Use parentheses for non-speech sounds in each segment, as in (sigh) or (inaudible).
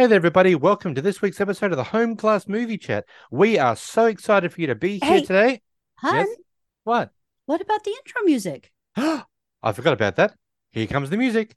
Hey there, everybody. Welcome to this week's episode of the Home Class Movie Chat. We are so excited for you to be here Hey. today. Hun? What? what about the intro music? (gasps) I forgot about that. Here comes the music.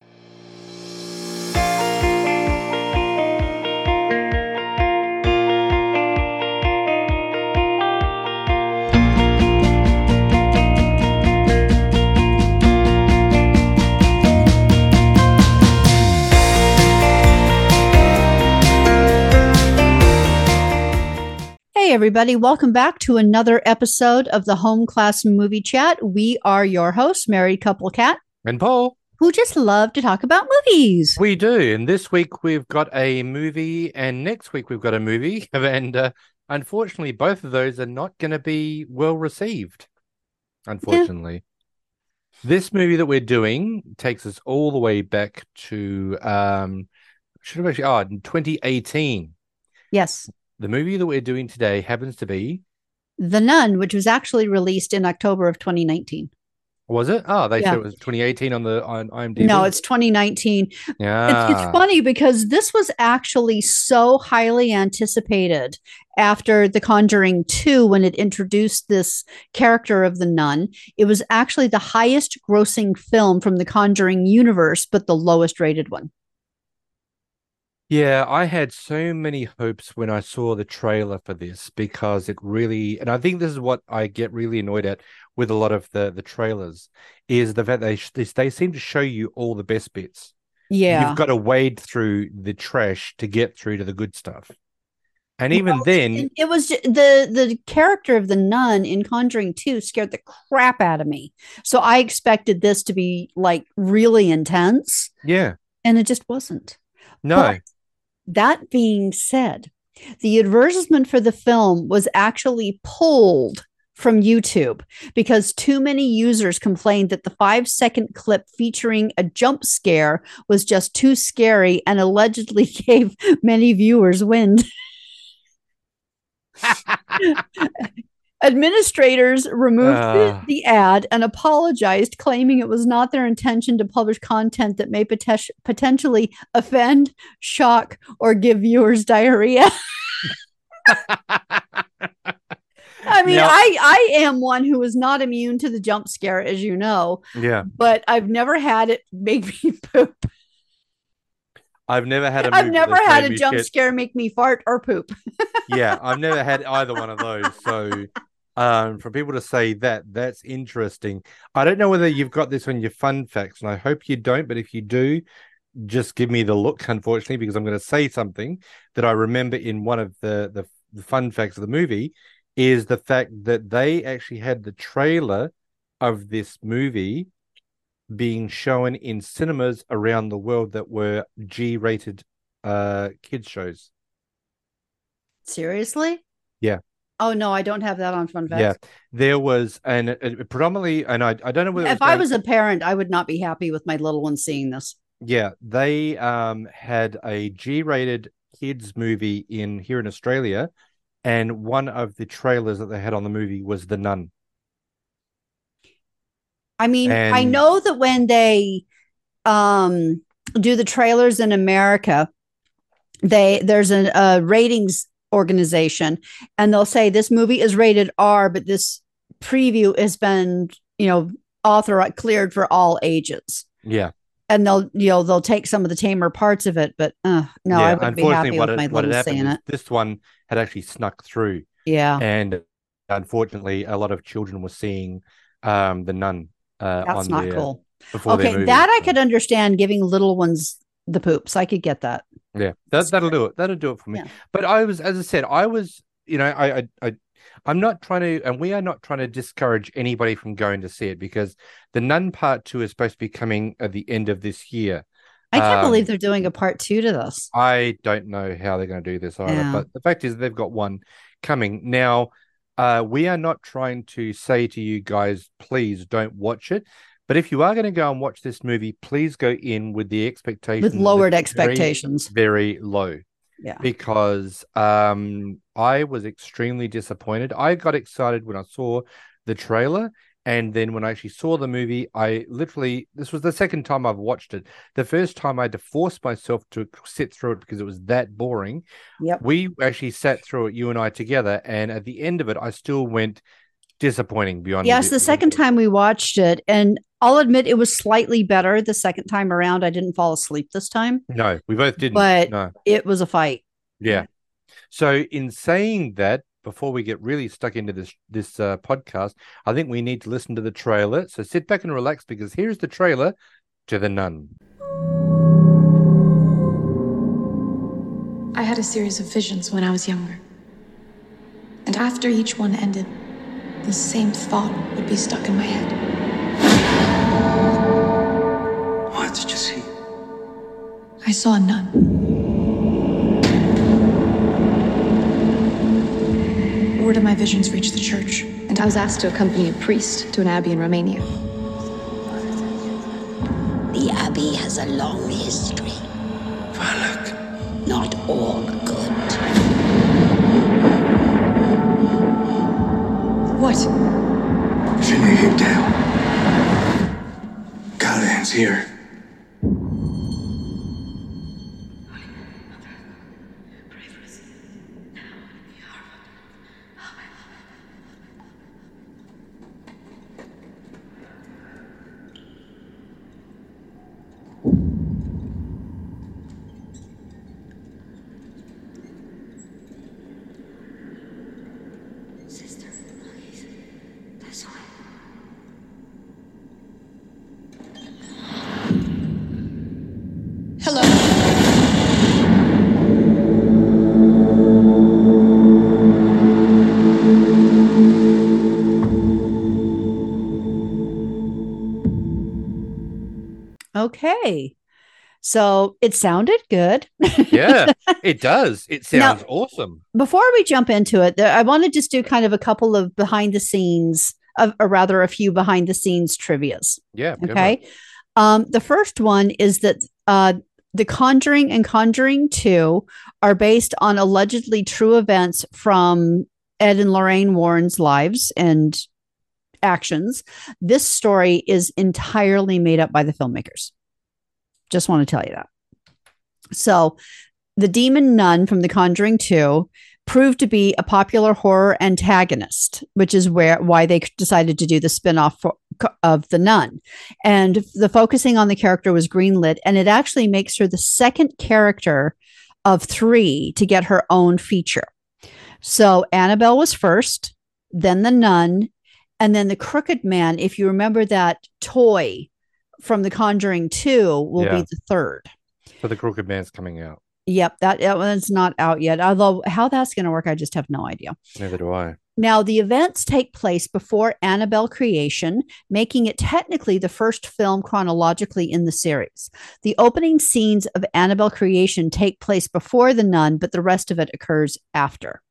Everybody, welcome back to another episode of the Home Class Movie Chat. We are your hosts, Married Couple Cat, And Paul, who just love to talk about movies. we do. And this week we've got a movie, and next week we've got a movie. (laughs) And uh, unfortunately, both of those are not going to be well received. Unfortunately. This movie that we're doing takes us all the way back to um should have actually oh in 2018. Yes, The movie that we're doing today happens to be The Nun, which was actually released in October of 2019. was it? Oh, they said it was 2018 on the on IMDb. No, it's 2019. yeah. It's, it's funny because this was actually so highly anticipated after The Conjuring 2 when it introduced this character of the nun. It was actually the highest grossing film from the Conjuring universe, but the lowest rated one. Yeah, I had so many hopes when I saw the trailer for this because it really, and I think this is what I get really annoyed at with a lot of the the trailers, is the fact they sh- they, they seem to show you all the best bits. Yeah. You've got to wade through the trash to get through to the good stuff. And even then, it was the the character of the nun in Conjuring 2 scared the crap out of me. So I expected this to be like really intense, yeah, and it just wasn't. no, But that being said, the advertisement for the film was actually pulled from YouTube because too many users complained that the five second clip featuring a jump scare was just too scary and allegedly (laughs) gave many viewers wind. (laughs) Administrators removed the- Ah. the ad and apologized, claiming it was not their intention to publish content that may potes- potentially offend, shock, or give viewers diarrhea. (laughs) I mean, Now- I I am one who is not immune to the jump scare, as you know, yeah. but I've never had it make (laughs) me poop. I've never had a. I've never had a jump shit. scare make me fart or poop. (laughs) yeah, I've never had either one of those. So, um, for people to say that, that's interesting. I don't know whether you've got this on your fun facts, and I hope you don't. But if you do, just give me the look. Unfortunately, because I'm going to say something that I remember in one of the the, the fun facts of the movie is the fact that they actually had the trailer of this movie being shown in cinemas around the world that were G-rated uh kids shows. Seriously? Yeah. Oh no, I don't have that on Fun Facts. Yeah, there was, and it predominantly, and I, I don't know whether If I was a parent, I would not be happy with my little one seeing this. yeah, they um had a G-rated kids movie in here in Australia, and one of the trailers that they had on the movie was The Nun. I mean, I know that when they um do the trailers in America, they there's a, a ratings organization and they'll say this movie is rated R, but this preview has been, you know, authorized cleared for all ages. Yeah, And they'll, you know, they'll take some of the tamer parts of it, but uh, no, yeah. I wouldn't be happy with my it, what little seeing it. this one had actually snuck through, Yeah, and unfortunately, a lot of children were seeing um The Nun. Uh, that's on not their, cool. Okay, that I could understand giving little ones the poops. I could get that. Yeah, that that'll do it. That'll do it for me. Yeah. But I was, as I said, I was, you know, I, I, I, I'm not trying to, and we are not trying to discourage anybody from going to see it because the Nun Part Two is supposed to be coming at the end of this year. I can't Um, believe they're doing a part two to this. I don't know how they're going to do this either, Yeah. but the fact is they've got one coming now. Uh, we are not trying to say to you guys, please don't watch it. But if you are going to go and watch this movie, please go in with the expectation With lowered it's very, expectations. very low Yeah. because um I was extremely disappointed. I got excited when I saw the trailer And then when I actually saw the movie, I literally, this was the second time I've watched it. The first time I had to force myself to sit through it because it was that boring. Yep. We actually sat through it, you and I together. And at the end of it, I still went disappointing beyond. Yes, the second time we watched it, and I'll admit it was slightly better the second time around. I didn't fall asleep this time. No, we both didn't. But no. it was a fight. Yeah. So in saying that, before we get really stuck into this this uh, podcast, I think we need to listen to the trailer. So sit back and relax because here's the trailer to the Nun. I had a series of visions when I was younger. And after each one ended, the same thought would be stuck in my head. What did you see? I saw a nun. Word of my visions reached the church, and I was asked to accompany a priest to an abbey in Romania. The Abbey has a long history. Valak. Not all good. What? Finley Higdale. Callahan's here. Okay. So it sounded good. Yeah, (laughs) it does. It Now- sounds awesome. Before we jump into it, I want to just do kind of a couple of behind the scenes, of, or rather, a few behind the scenes trivias. Yeah. go for it. Okay. Um, the first one is that uh, The Conjuring and Conjuring 2 are based on allegedly true events from Ed and Lorraine Warren's lives and actions. This story is entirely made up by the filmmakers. Just want to tell you that. So, the demon nun from The Conjuring 2 proved to be a popular horror antagonist, which is where why they decided to do the spin-off for, of The Nun. And the focusing on the character was greenlit, and it actually makes her the second character of three to get her own feature. So Annabelle was first, then the nun, and then the crooked man. If you remember that toy from The Conjuring 2, will Yeah. be the third. So the Crooked Man's coming out. Yep, that, that one's not out yet. Although how that's going to work, I just have no idea. Neither do I. Now, the events take place before Annabelle creation, making it technically the first film chronologically in the series. The opening scenes of Annabelle creation take place before The Nun, but the rest of it occurs after.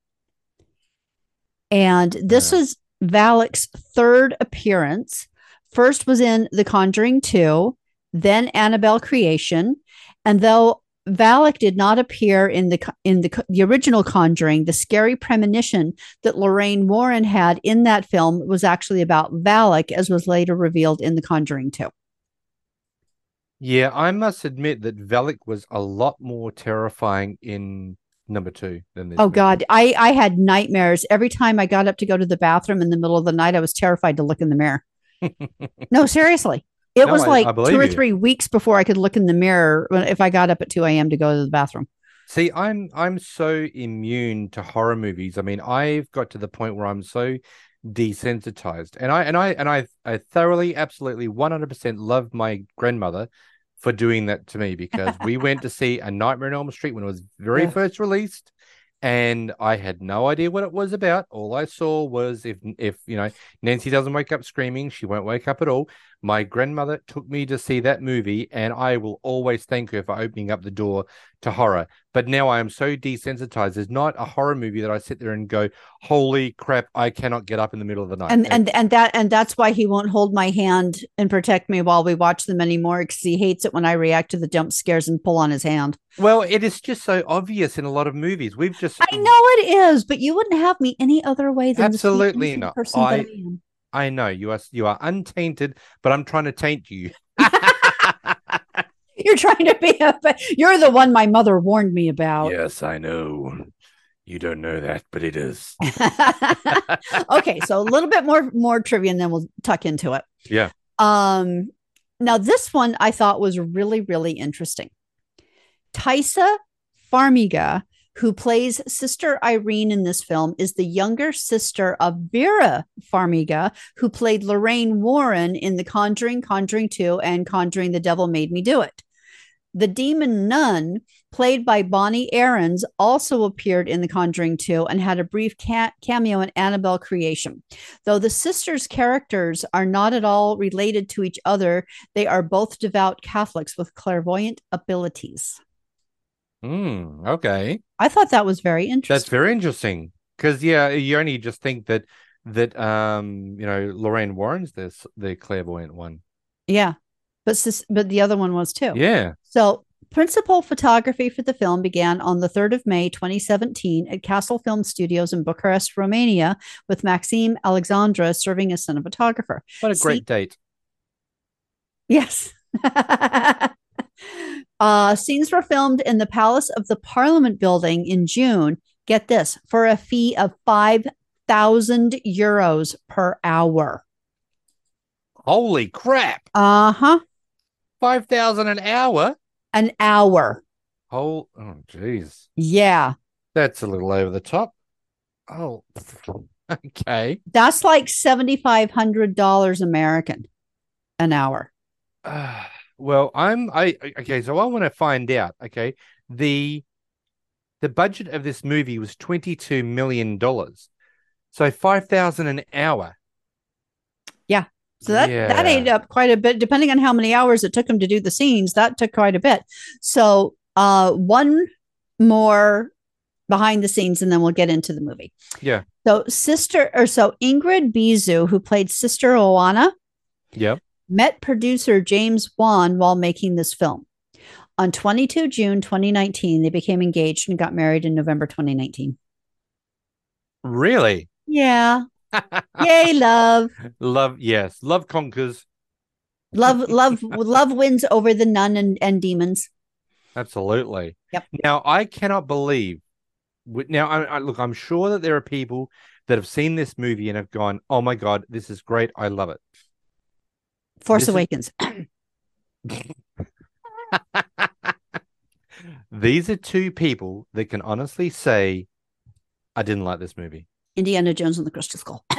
And this Yeah. was Valak's third appearance. First was in The Conjuring 2, then Annabelle creation. And though Valak did not appear in the in the, the original Conjuring, the scary premonition that Lorraine Warren had in that film was actually about Valak, as was later revealed in The Conjuring 2. Yeah, I must admit that Valak was a lot more terrifying in number two than this. Oh movie. God, I I had nightmares every time I got up to go to the bathroom in the middle of the night. I was terrified to look in the mirror. No, seriously, it No, was I- like I two or you. three weeks before I could look in the mirror if I got up at two a.m. to go to the bathroom. See, I'm I'm so immune to horror movies. I mean, I've got to the point where I'm so desensitized, and I and I and I I thoroughly, absolutely, 100% love my grandmother for doing that to me because we went to see A Nightmare on Elm Street when it was very Yeah. first released, and I had no idea what it was about. All I saw was if if you know Nancy doesn't wake up screaming, she won't wake up at all. My grandmother took me to see that movie, and I will always thank her for opening up the door to horror. But now I am so desensitized. There's not a horror movie that I sit there and go, "Holy crap! I cannot get up in the middle of the night." And and and that and that's why he won't hold my hand and protect me while we watch them anymore because he hates it when I react to the jump scares and pull on his hand. well, it is just so obvious in a lot of movies. We've just I know it is, but you wouldn't have me any other way than Absolutely not. I- I am. I know you are you are untainted, but I'm trying to taint you. (laughs) You're trying to be a. You're the one my mother warned me about. yes, I know. You don't know that, but it is. (laughs) (laughs) okay, so a little bit more more trivia, and then we'll tuck into it. Yeah. Um. Now this one I thought was really really interesting. Taissa Farmiga, who plays Sister Irene in this film, is the younger sister of Vera Farmiga, who played Lorraine Warren in The Conjuring, Conjuring 2, and Conjuring The Devil Made Me Do It. The demon nun, played by Bonnie Aarons, also appeared in The Conjuring 2 and had a brief ca- cameo in Annabelle Creation. Though the sisters' characters are not at all related to each other, they are both devout Catholics with clairvoyant abilities. Hmm. okay. I thought that was very interesting. That's very interesting. Because yeah, you only just think that that um you know Lorraine Warren's this the clairvoyant one. yeah. But sis- but the other one was too. Yeah. So, principal photography for the film began on the 3rd of May 2017 at Castel Film Studios in Bucharest, Romania, with Maxime Alexandre serving as cinematographer. What a See- great date. Yes. (laughs) uh, scenes were filmed in the Palace of the Parliament building in June. Get this for a fee of 5,000 euros per hour. Holy crap. Uh huh. Five thousand an hour. An hour. Oh, oh, jeez. Yeah. That's a little over the top. Oh, (laughs) okay. That's like $7,500 American an hour. Well, I'm I okay. So I want to find out. Okay, the the budget of this movie was twenty two million dollars. So five thousand an hour. Yeah. So that that ate up quite a bit, depending on how many hours it took him to do the scenes. That took quite a bit. So uh, one more behind the scenes, and then we'll get into the movie. Yeah. So sister, or so Ingrid Bisu, who played Sister Oana, Yep. Met producer James Wan while making this film. On 22 June 2019, they became engaged and got married in November 2019. Really? Yeah. (laughs) Yay, love. Love, yes, love conquers. Love, (laughs) love, love wins over the nun and, and demons. Absolutely. Yep. Now I cannot believe. Now I, I look. I'm sure that there are people that have seen this movie and have gone, "Oh my god, this is great! I love it." Force This is- Awakens. (clears throat) These are two people that can honestly say, "I didn't like this movie." Indiana Jones and the Crystal Skull. (clears throat)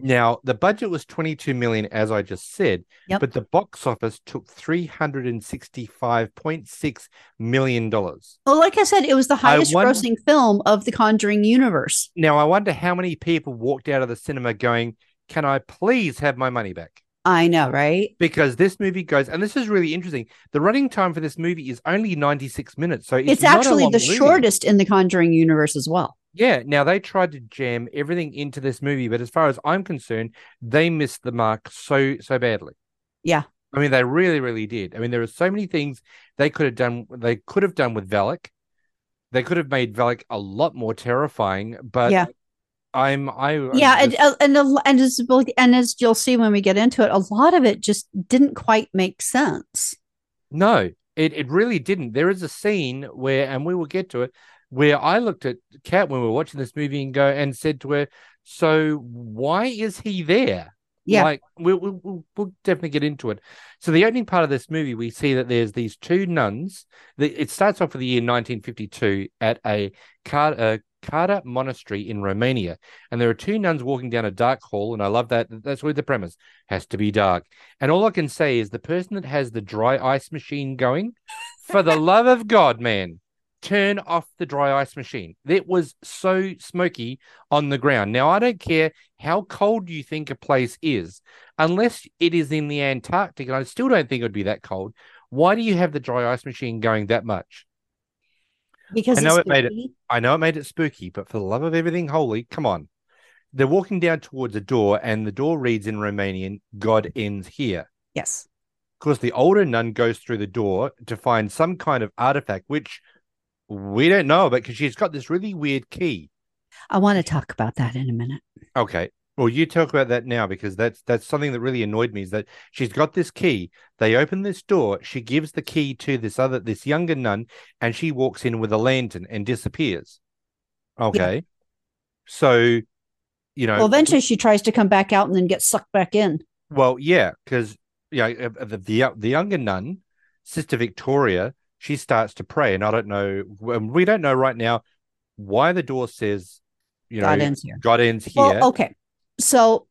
Now the budget was 22 million, as I just said, Yep. but the box office took 365.6 million dollars. well, like I said, it was the highest wonder- grossing film of the Conjuring universe. Now I wonder how many people walked out of the cinema going, "Can I please have my money back?" I know, right? Because this movie goes, and this is really interesting. The running time for this movie is only 96 minutes, so it's, It's, actually the movie. shortest in the Conjuring universe as well. Yeah, now they tried to jam everything into this movie, but as far as I'm concerned, they missed the mark so so badly. Yeah. I mean, they really, really did. I mean, there are so many things they could have done. They could have done with Valak. They could have made Valak a lot more terrifying. But Yeah. I'm I I'm yeah, and just- and a- and as and as you'll see when we get into it, a lot of it just didn't quite make sense. no, it it really didn't. There is a scene where, and we will get to it, where I looked at Kat when we were watching this movie and go and said to her, "So why is he there?" Yeah. Like we'll, we'll we'll we'll definitely get into it. So the opening part of this movie, we see that there's these two nuns. The, it starts off with the year 1952 at a Car- uh, Carta monastery in Romania, and there are two nuns walking down a dark hall. And I love that. That's with the premise has to be dark. And all I can say is the person that has the dry ice machine going, for the love of God, man, turn off the dry ice machine. It was so smoky on the ground. Now, I don't care how cold you think a place is, unless it is in the Antarctic, and I still don't think it would be that cold. Why do you have the dry ice machine going that much? Because I know it made it- I know it made it spooky, but for the love of everything holy, come on. They're walking down towards a door, and the door reads in Romanian, God ends here. Yes. Of course, the older nun goes through the door to find some kind of artifact, which we don't know about because she's got this really weird key. I want to talk about that in a minute. Okay. Well, you talk about that now because that's that's something that really annoyed me is that she's got this key. They open this door. She gives the key to this other this younger nun, and she walks in with a lantern and disappears. Okay. So, you know, Well, eventually she tries to come back out and then get sucked back in. Well, yeah, because you know uh, the, the the younger nun, Sister Victoria, she starts to pray, and I don't know, and we don't know right now why the door says, you know, God ends here. God ends here. Well, okay. So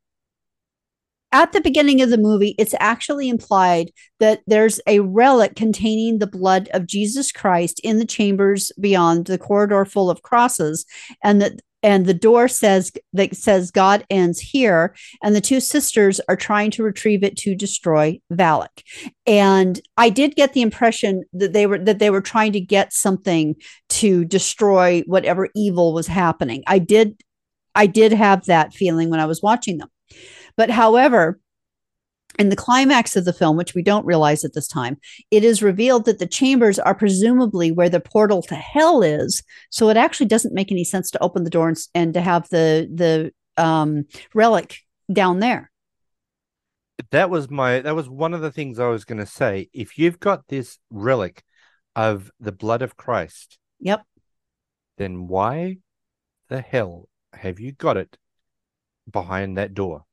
at the beginning of the movie, it's actually implied that there's a relic containing the blood of Jesus Christ in the chambers beyond the corridor full of crosses, and that and the door says that says God ends here, and the two sisters are trying to retrieve it to destroy Valak. And I did get the impression that they were that they were trying to get something to destroy whatever evil was happening. I did I did have that feeling when I was watching them. But however, in the climax of the film, which we don't realize at this time, it is revealed that the chambers are presumably where the portal to hell is. So it actually doesn't make any sense to open the door and, and to have the the um, relic down there. that was my that was one of the things I was going to say. If you've got this relic of the blood of Christ, Yep. then why the hell have you got it behind that door?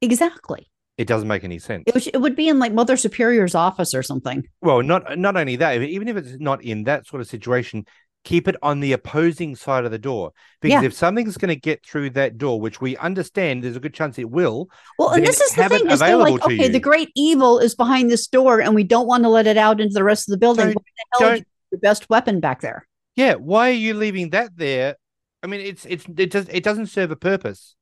Exactly. It doesn't make any sense. It, was, it would be in like Mother Superior's office or something. Well, not not only that, even if it's not in that sort of situation, keep it on the opposing side of the door. Because Yeah. if something's going to get through that door, which we understand, there's a good chance it will. Well, and this is the thing: is they're like, okay, the great evil is behind this door, and we don't want to let it out into the rest of the building. Don't- the hell would don't- you put your best weapon back there? Yeah, why are you leaving that there? I mean, it's it's it does it doesn't serve a purpose.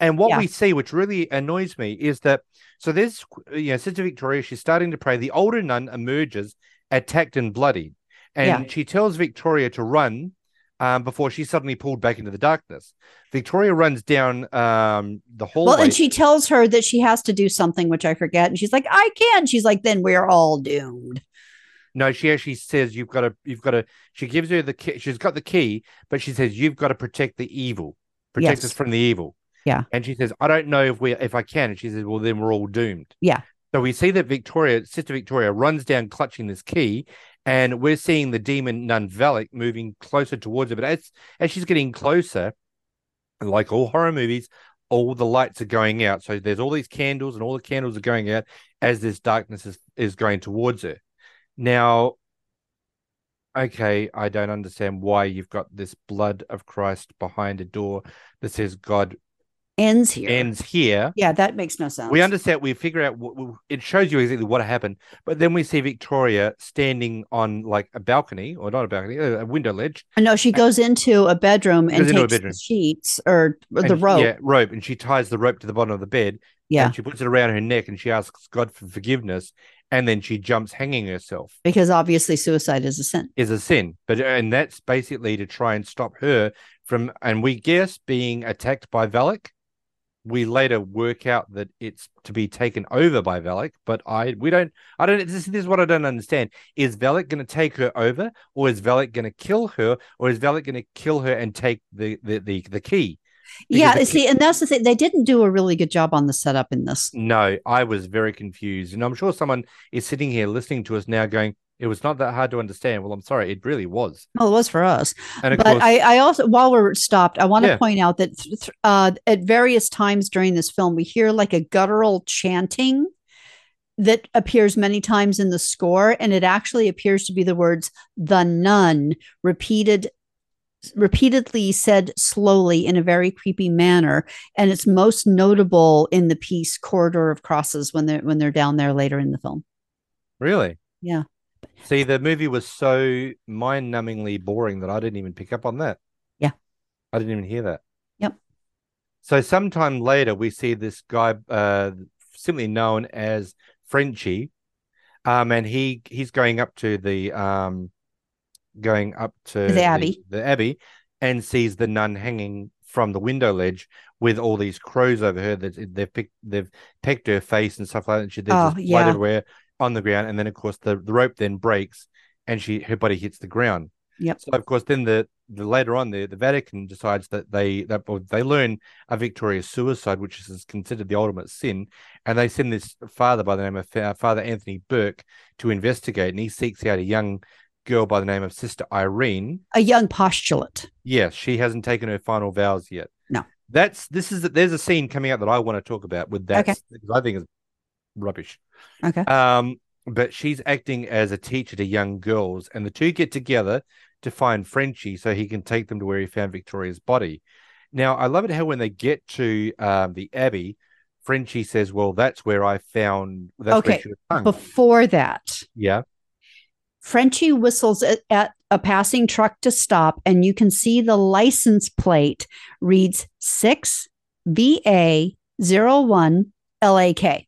And what Yeah. we see, which really annoys me, is that so there's you know Sister Victoria. She's starting to pray. The older nun emerges, attacked and bloodied, and Yeah. she tells Victoria to run. Um, before she's suddenly pulled back into the darkness, Victoria runs down um, the hallway. Well, and she tells her that she has to do something, which I forget, and she's like, "I can." She's like, "Then we're all doomed." No, she actually says you've got to, you've got to. She gives her the key. She's got the key, but she says you've got to protect the evil, protect us from the evil. Yeah. And she says, I don't know if we, if I can. And she says, well, then we're all doomed. Yeah. So we see that Victoria, Sister Victoria, runs down clutching this key, and we're seeing the demon nun Valak moving closer towards her. But as as she's getting closer, like all horror movies, all the lights are going out. So there's all these candles, and all the candles are going out as this darkness is, is going towards her. Now, okay, I don't understand why you've got this blood of Christ behind a door that says God Ends here. ends here. yeah, that makes no sense. We understand. We figure out. What, we- it shows you exactly what happened, but then we see Victoria standing on like a balcony, or not a balcony, a window ledge. Uh, no, she goes into a bedroom and Goes into a takes bedroom. the sheets or, or the and- rope. Yeah, rope, and she ties the rope to the bottom of the bed. Yeah, and she puts it around her neck, and she asks God for forgiveness, and then she jumps, hanging herself. because obviously suicide is a sin. Is a sin, but and that's basically to try and stop her from, and we guess being attacked by Valak. We later work out that it's to be taken over by Valak, but I we don't I don't this, this is what I don't understand. Is Valak going to take her over, or is Valak going to kill her, or is Valak going to kill her and take the the the, the key? Yeah, the see, and that's the thing. They didn't do a really good job on the setup in this. No, I was very confused. And I'm sure someone is sitting here listening to us now going, it was not that hard to understand. Well, I'm sorry, it really was. Well, it was for us. But course, I, I also, while we're stopped, I want to Yeah. point out that th- th- uh, at various times during this film, we hear like a guttural chanting that appears many times in the score, and it actually appears to be the words "the nun" repeated repeatedly said slowly in a very creepy manner and it's most notable in the piece corridor of crosses when they're when they're down there later in the film really? Yeah. See, the movie was so mind numbingly boring that I didn't even pick up on that. Yeah. I didn't even hear that. Yep. So sometime later, we see this guy, uh, simply known as Frenchie, um, and he he's going up to the um, going up to The abbey. the, abbey, and sees the nun hanging from the window ledge with all these crows over her. That they've picked, they've pecked her face and stuff like that. And she, there's Oh, just blood everywhere on the ground, and then of course the, the rope then breaks, and she her body hits the ground. Yep. So of course then the the, later on, the, the Vatican decides that they that they learn of Victoria's suicide, which is considered the ultimate sin, and they send this father by the name of uh, Father Anthony Burke to investigate, and he seeks out a young girl by the name of Sister Irene. A young postulate. Yes, she hasn't taken her final vows yet. No. That's this is there's a scene coming out that I want to talk about with that Okay. because I think it's rubbish. Okay. Um, but she's acting as a teacher to young girls, and the two get together to find Frenchie so he can take them to where he found Victoria's body. Now, I love it how when they get to um, the Abbey, Frenchie says, "Well, that's where I found. That's where Okay, she was hung." Before that, yeah, Frenchie whistles at, at a passing truck to stop, and you can see the license plate reads 6VA01 LAK.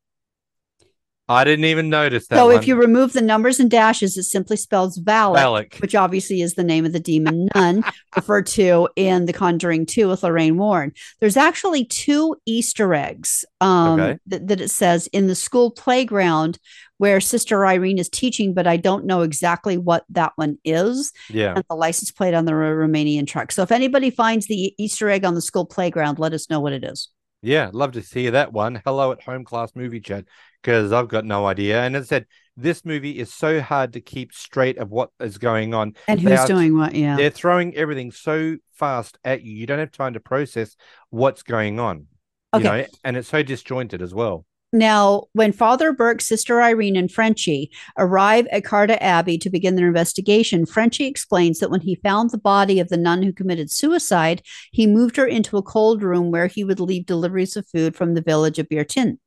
I didn't even notice that. So if you remove the numbers and dashes, it simply spells Valak, Valak. which obviously is the name of the demon nun (laughs) referred to in The Conjuring 2 with Lorraine Warren. There's actually two Easter eggs um, Okay. that, that it says in the school playground where Sister Irene is teaching, but I don't know exactly what that one is. yeah, And the license plate on the Romanian truck. So if anybody finds the Easter egg on the school playground, let us know what it is. Yeah, love to see that one. Hello at home class movie chat because I've got no idea. And as I said, this movie is so hard to keep straight of what is going on. And They who's are- doing what? Yeah. They're throwing everything so fast at you, you don't have time to process what's going on. Okay. You know, and it's so disjointed as well. Now, when Father Burke, Sister Irene, and Frenchie arrive at Carta Abbey to begin their investigation, Frenchie explains that when he found the body of the nun who committed suicide, he moved her into a cold room where he would leave deliveries of food from the village of Birtin.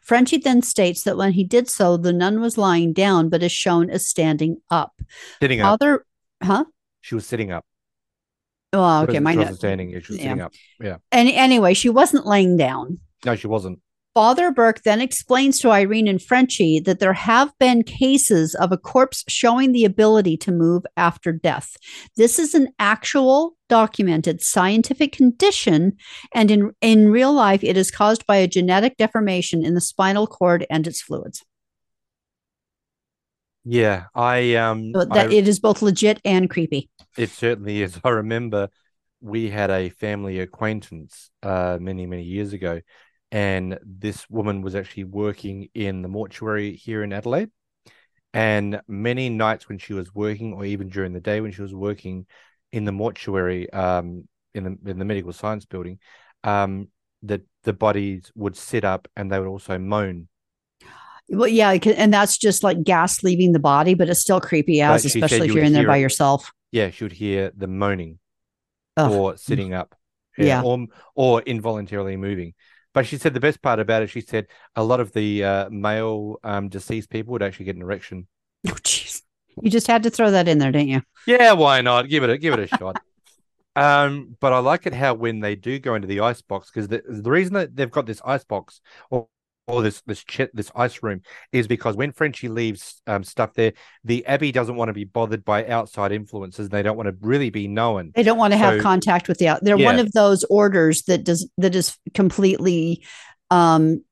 Frenchie then states that when he did so, the nun was lying down, but is shown as standing up. Sitting up. Father, huh? She was sitting up. Oh, okay. My she note. wasn't standing. She was yeah. sitting up. Yeah. And anyway, she wasn't laying down. No, she wasn't. Father Burke then explains to Irene and Frenchie that there have been cases of a corpse showing the ability to move after death. This is an actual documented scientific condition, and in, in real life, it is caused by a genetic deformation in the spinal cord and its fluids. Yeah. I um So that I- it is both legit and creepy. It certainly is. (laughs) I remember we had a family acquaintance uh, many, many years ago, and this woman was actually working in the mortuary here in Adelaide. And many nights when she was working, or even during the day when she was working in the mortuary, um, in the in the medical science building, um, the the bodies would sit up and they would also moan. Well, yeah, and that's just like gas leaving the body, but it's still creepy as, especially if you you're in there by it. yourself. Yeah, she would hear the moaning. Ugh. or sitting up, Yeah. or or involuntarily moving. But she said the best part about it, she said a lot of the uh, male um, deceased people would actually get an erection. (laughs) Oh, jeez. You just had to throw that in there, didn't you? Yeah, why not? Give it a give it a shot. (laughs) Um, but I like it how when they do go into the ice box because the, the reason that they've got this ice box or or this this ch- this ice room is because when Frenchie leaves um, stuff there, the Abbey doesn't want to be bothered by outside influences. They don't want to really be known. They don't want to have contact with the out. They're one of those orders that does that is completely um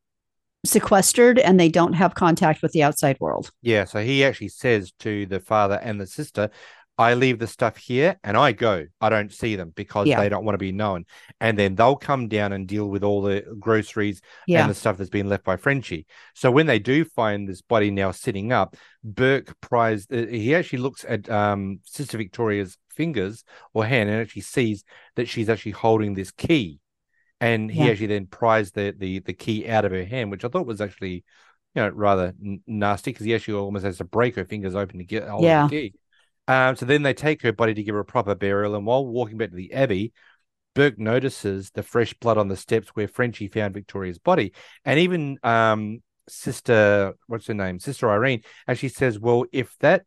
sequestered and they don't have contact with the outside world. Yeah, so he actually says to the father and the sister, I leave the stuff here and I go. I don't see them because Yeah. they don't want to be known. And then they'll come down and deal with all the groceries Yeah. and the stuff that's been left by Frenchie. So when they do find this body now sitting up, Burke pries, uh, he actually looks at um, Sister Victoria's fingers or hand and actually sees that she's actually holding this key. And he Yeah. actually then pries the, the, the key out of her hand, which I thought was actually you know, rather n- nasty because he actually almost has to break her fingers open to get hold Yeah. of the key. Um, so then they take her body to give her a proper burial, and while walking back to the abbey, Burke notices the fresh blood on the steps where Frenchie found Victoria's body, and even um, Sister, what's her name, Sister Irene, actually says, "Well, if that,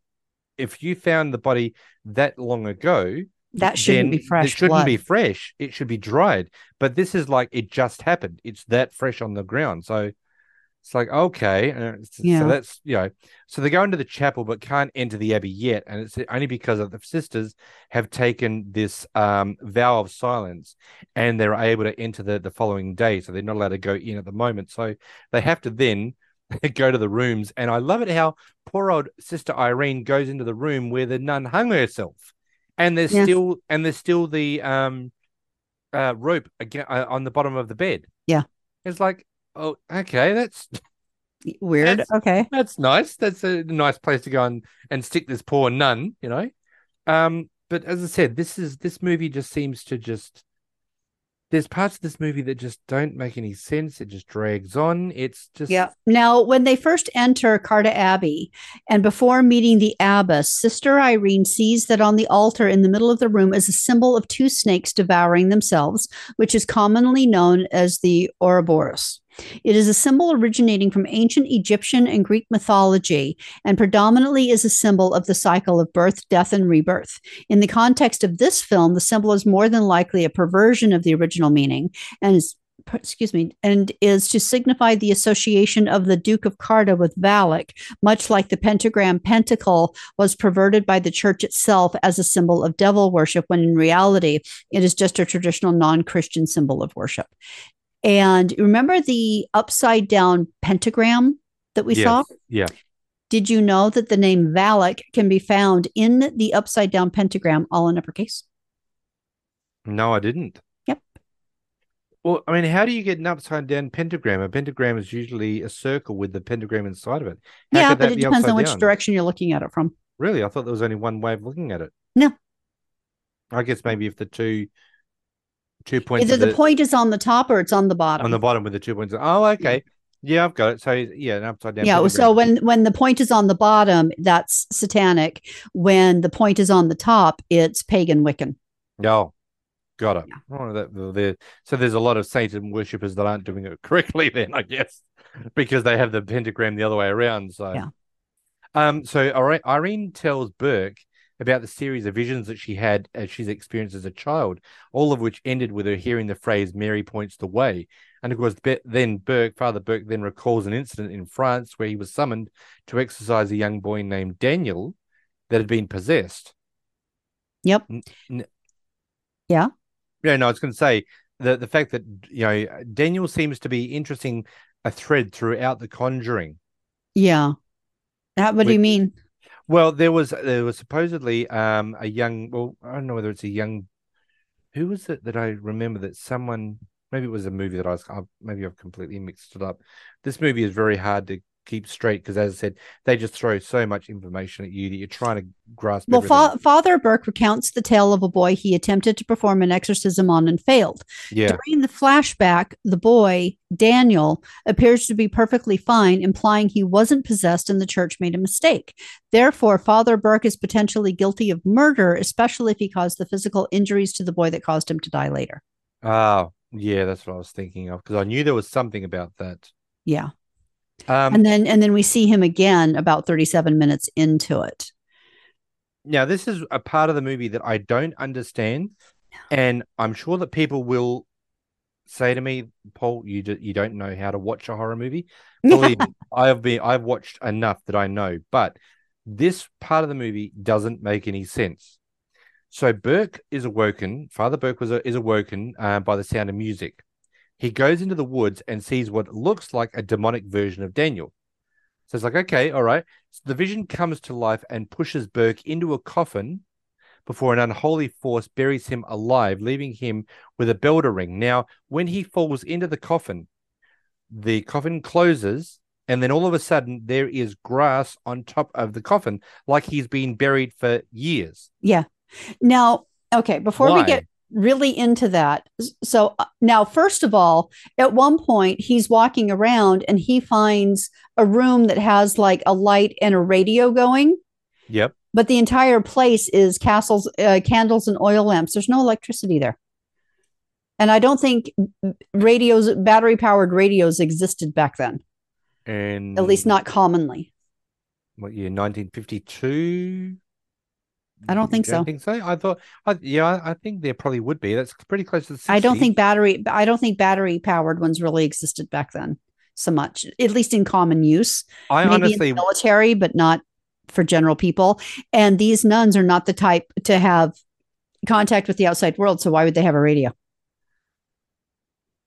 if you found the body that long ago, That shouldn't be fresh It shouldn't blood. be fresh. It should be dried. But this is like it just happened. It's that fresh on the ground. So it's like okay, uh, s- Yeah. so that's you know. So they go into the chapel but can't enter the abbey yet, and it's only because of the sisters have taken this um, vow of silence, and they're able to enter the the following day. So they're not allowed to go in at the moment. So they have to then. (laughs) go to the rooms and I love it how poor old sister Irene goes into the room where the nun hung herself and there's Yeah. still and there's still the um uh rope again uh, on the bottom of the bed. Yeah. it's like oh okay, that's Weird. That's- okay. that's nice. That's a nice place to go and and stick this poor nun, you know. Um, but as I said, this is this movie just seems to just there's parts of this movie that just don't make any sense. It just drags on. It's just Yeah. Now, when they first enter Carta Abbey, and before meeting the abbess, Sister Irene sees that on the altar in the middle of the room is a symbol of two snakes devouring themselves, which is commonly known as the Ouroboros. It is a symbol originating from ancient Egyptian and Greek mythology and predominantly is a symbol of the cycle of birth, death, and rebirth. In the context of this film, the symbol is more than likely a perversion of the original meaning and is excuse me, and is to signify the association of the Duke of Carta with Valak, much like the pentagram pentacle was perverted by the church itself as a symbol of devil worship, when in reality, it is just a traditional non Christian symbol of worship. And remember the upside down pentagram that we Yes. saw? Yeah. Did you know that the name Valak can be found in the upside down pentagram, all in uppercase? No, I didn't. Yep. Well, I mean, how do you get an upside down pentagram? A pentagram is usually a circle with the pentagram inside of it. How yeah, but it depends on which down? direction you're looking at it from. Really? I thought there was only one way of looking at it. No. I guess maybe if the two two points Either of the, point is on the top or it's on the bottom. on the bottom with the two points. Oh, okay. Yeah, I've got it. So yeah, an upside down. yeah. So when when the point is on the bottom, that's satanic. When the point is on the top, it's pagan Wiccan. Oh, got it. Oh, that, there- so there's a lot of Satan worshippers that aren't doing it (laughs) correctly then, I guess, because they have the pentagram the other way around. So, Yeah. um, so Ire- Irene tells Burke about the series of visions that she had as she's experienced as a child, all of which ended with her hearing the phrase "Mary points the way." And of course, then Burke, Father Burke, then recalls an incident in France where he was summoned to exorcise a young boy named Daniel that had been possessed. Yep. N- n- Yeah. Yeah, no, I was going to say the the fact that you know Daniel seems to be interesting a thread throughout the Conjuring. Yeah. That, what do you mean? Well, there was there was supposedly um a young well I don't know whether it's a young who was it that I remember that someone maybe it was a movie that I was maybe I've completely mixed it up. This movie is very hard to keep straight because as I said they just throw so much information at you that you're trying to grasp. Well, fa- Father Burke recounts the tale of a boy he attempted to perform an exorcism on and failed. yeah, During the flashback, the boy, Daniel, appears to be perfectly fine, implying he wasn't possessed and the church made a mistake. Therefore, Father Burke is potentially guilty of murder, especially if he caused the physical injuries to the boy that caused him to die later. oh yeah, that's what I was thinking of because I knew there was something about that. Yeah. Um, and then and then we see him again about 37 minutes into it. Now, this is a part of the movie that I don't understand, and I'm sure that people will say to me, "Paul, you do, you don't know how to watch a horror movie." (laughs) Believe me, I've been I've watched enough that I know, but this part of the movie doesn't make any sense. So Burke is awoken. Father Burke was is awoken uh, by the sound of music. He goes into the woods and sees what looks like a demonic version of Daniel. So it's like, okay, all right. So the vision comes to life and pushes Burke into a coffin before an unholy force buries him alive, leaving him with a bell to ring. Now, when he falls into the coffin, the coffin closes, and then all of a sudden there is grass on top of the coffin, like he's been buried for years. Yeah. Now, okay, before we get really into that, so uh, now, first of all, at one point, he's walking around and he finds a room that has like a light and a radio going, Yep. but the entire place is castles, uh, candles, and oil lamps. There's no electricity there. And I don't think radios, battery powered radios existed back then, And at least not commonly. what year? 1952. I don't think don't so. think so? I thought, I, yeah, I think there probably would be. That's pretty close to the 60s. I don't think battery I don't think battery powered ones really existed back then so much, at least in common use. I Maybe honestly, military, but not for general people. And these nuns are not the type to have contact with the outside world. So why would they have a radio?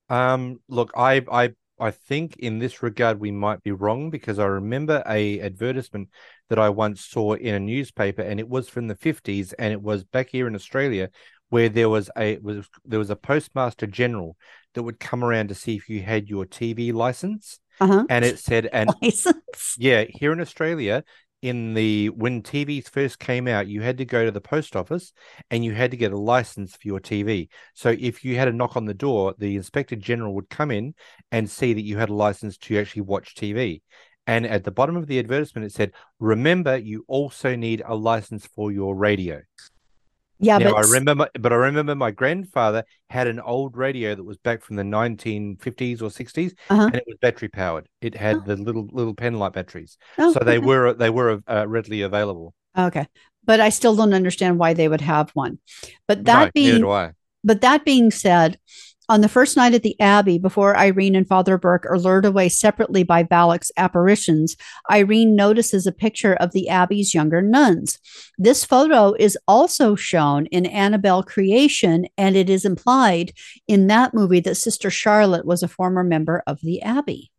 Um, look, I, I, I think in this regard we might be wrong because I remember a advertisement that I once saw in a newspaper, and it was from the 50s, and it was back here in Australia where there was a was there was a postmaster general that would come around to see if you had your TV license, Uh-huh. and it said, (laughs) and license. yeah, here in Australia, in the when TVs first came out, you had to go to the post office and you had to get a license for your TV. So if you had a knock on the door, the inspector general would come in and see that you had a license to actually watch TV. And at the bottom of the advertisement, it said, "Remember, you also need a license for your radio." Yeah, now, but I remember, my, but I remember my grandfather had an old radio that was back from the 1950s or 60s, Uh-huh. and it was battery powered. It had the little little pen light batteries, Oh, so they okay. were they were uh, readily available. Okay. But I still don't understand why they would have one. But that neither being do I. but that being said, on the first night at the Abbey, before Irene and Father Burke are lured away separately by Valak's apparitions, Irene notices a picture of the Abbey's younger nuns. This photo is also shown in Annabelle Creation, and it is implied in that movie that Sister Charlotte was a former member of the Abbey.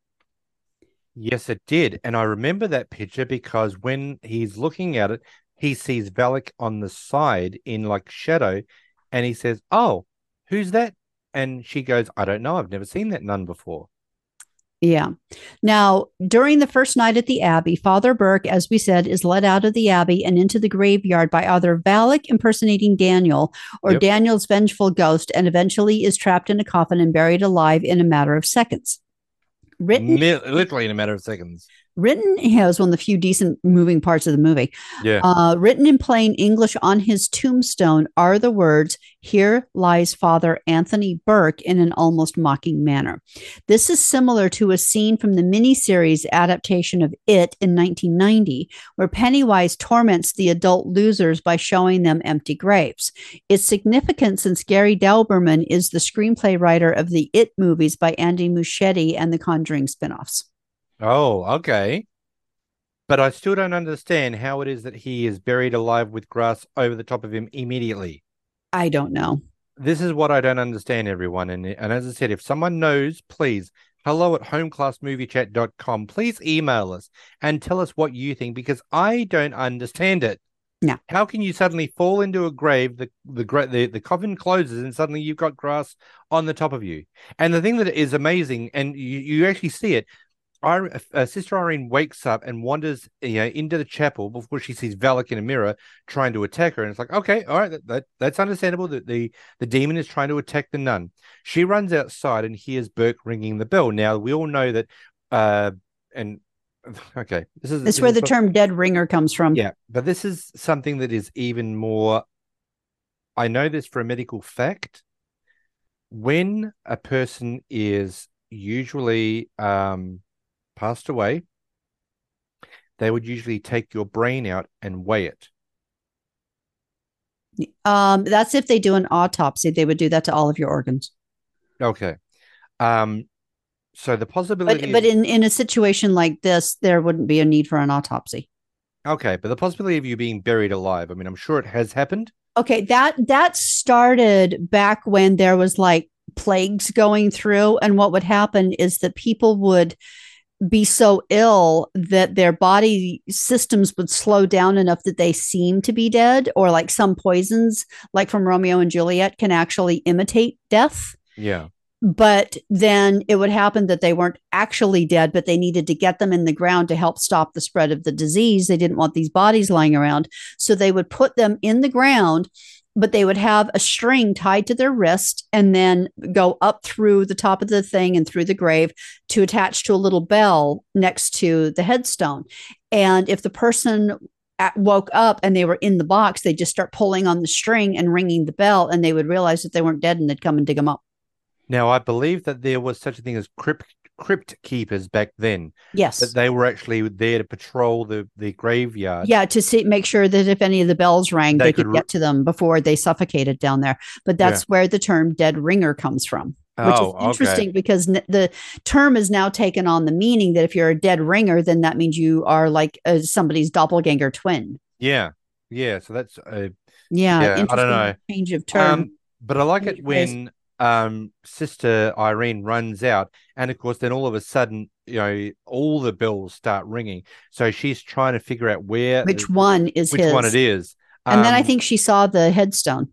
Yes, it did, and I remember that picture because when he's looking at it, he sees Valak on the side in like shadow, and he says, "Oh, who's that?" And she goes, "I don't know. I've never seen that nun before." Yeah. Now, during the first night at the Abbey, Father Burke, as we said, is led out of the Abbey and into the graveyard by either Valak impersonating Daniel or Yep. Daniel's vengeful ghost, and eventually is trapped in a coffin and buried alive in a matter of seconds. Written, literally in a matter of seconds. Written, it was one of the few decent moving parts of the movie. Yeah. Uh, written in plain English on his tombstone are the words, Here lies Father Anthony Burke in an almost mocking manner. This is similar to a scene from the miniseries adaptation of It in 1990, where Pennywise torments the adult losers by showing them empty graves. It's significant since Gary Dauberman is the screenplay writer of the It movies by Andy Muschietti and the Conjuring spinoffs. Oh, okay. But I still don't understand how it is that he is buried alive with grass over the top of him immediately. I don't know. This is what I don't understand, everyone. And and as I said, if someone knows, please hello at homeclassmoviechat.com. Please email us and tell us what you think because I don't understand it. No. How can you suddenly fall into a grave, the the the, the coffin closes, and suddenly you've got grass on the top of you? And the thing that is amazing, and you, you actually see it, Ir- uh, Sister Irene wakes up and wanders, you know, into the chapel before she sees Valak in a mirror trying to attack her, and it's like, okay, all right, that, that that's understandable. That the the demon is trying to attack the nun. She runs outside and hears Burke ringing the bell. Now we all know that, uh, and (laughs) okay, this is It's this where the term dead ringer comes from. yeah, but this is something that is even more. I know this for a medical fact. When a person is usually um, passed away, they would usually take your brain out and weigh it. Um, that's if they do an autopsy, they would do that to all of your organs. Okay. Um, so the But possibility. but in in a situation like this, there wouldn't be a need for an autopsy. okay, but the possibility of you being buried alive. I mean, I'm sure it has happened. Okay, that that started back when there was like plagues going through, and what would happen is that people would be so ill that their body systems would slow down enough that they seem to be dead, or like some poisons, like from Romeo and Juliet, can actually imitate death. Yeah. but then it would happen that they weren't actually dead, but they needed to get them in the ground to help stop the spread of the disease. They didn't want these bodies lying around. So they would put them in the ground, but they would have a string tied to their wrist and then go up through the top of the thing and through the grave to attach to a little bell next to the headstone. And if the person woke up and they were in the box, they'd just start pulling on the string and ringing the bell, and they would realize that they weren't dead and they'd come and dig them up. Now, I believe that there was such a thing as crypt crypt keepers back then. Yes. That they were actually there to patrol the the graveyard. yeah, to see make sure that if any of the bells rang, They they, could, could get to them before they suffocated down there. But that's where the term "dead ringer" comes from, which Oh, is interesting because n- the term is now taken on the meaning that if you're a dead ringer, then that means you are like uh, somebody's doppelganger twin. Yeah. Yeah. So that's a Yeah, Yeah, I don't know. change of term. um but I like it when um, Sister Irene runs out, and of course, then all of a sudden, you know, all the bells start ringing. So she's trying to figure out where Which one is which his? one it is. And then I Um, think she saw the headstone.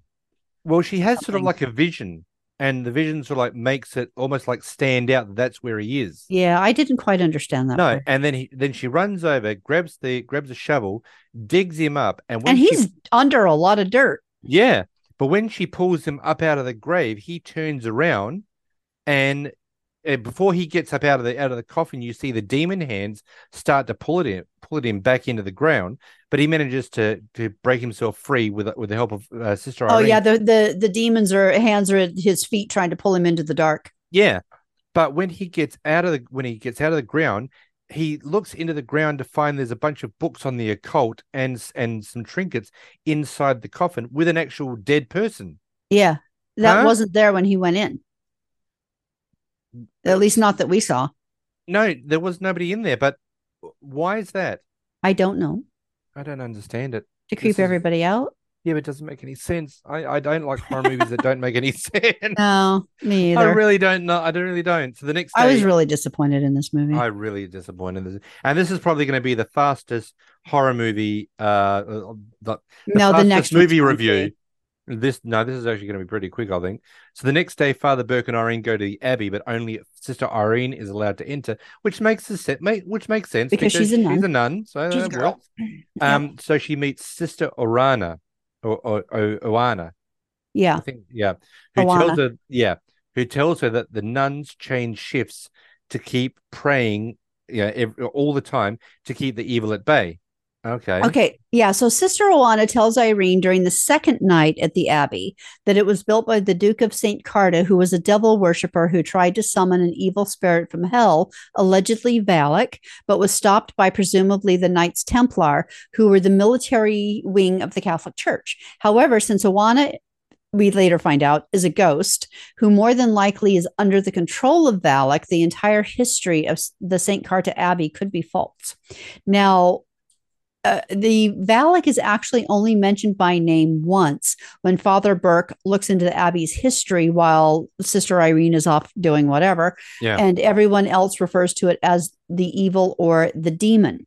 well, she has sort of like a vision, and the vision sort of like makes it almost like stand out that that's where he is. Yeah, I didn't quite understand that. No, part. and then he then she runs over, grabs the grabs a shovel, digs him up, and And she- he's under a lot of dirt. yeah, but when she pulls him up out of the grave, he turns around, and uh, before he gets up out of the out of the coffin, you see the demon hands start to pull it in, pull it in back into the ground. But he manages to to break himself free with with the help of uh, Sister Oh yeah, the the the demons are hands are at his feet trying to pull him into the dark. Yeah, but when he gets out of the when he gets out of the ground, he looks into the ground to find there's a bunch of books on the occult and and some trinkets inside the coffin with an actual dead person. Yeah. That Huh? wasn't there when he went in. At least not that we saw. No, there was nobody in there. But why is that? I don't know. I don't understand it. To creep is- everybody out? Yeah, but it doesn't make any sense. I, I don't like horror movies that don't make any (laughs) sense. No, me I either. I, really don't know. I don't really don't. So the next day, was really disappointed in this movie. I really disappointed. in this. And this is probably going to be the fastest horror movie. Uh, uh, the, no, the next movie review. This no, this is actually going to be pretty quick, I think. So the next day, Father Burke and Irene go to the abbey, but only Sister Irene is allowed to enter, which makes the set, which makes sense Because she's a nun. She's a nun, so She's a that girl. Um, so she meets Sister Orana, or, or, or Oana, Yeah. I think, yeah, who tells her, yeah, who tells her that the nuns change shifts to keep praying, yeah, ev all the time to keep the evil at bay. Okay. Okay. Yeah. So Sister Oana tells Irene during the second night at the Abbey that it was built by the Duke of St. Carta, who was a devil worshiper who tried to summon an evil spirit from hell, allegedly Valak, but was stopped by presumably the Knights Templar, who were the military wing of the Catholic Church. However, since Oana we later find out is a ghost who more than likely is under the control of Valak, the entire history of the St. Carta Abbey could be false. Now, uh, the Valak is actually only mentioned by name once when Father Burke looks into the Abbey's history while Sister Irene is off doing whatever, Yeah. and everyone else refers to it as the evil or the demon.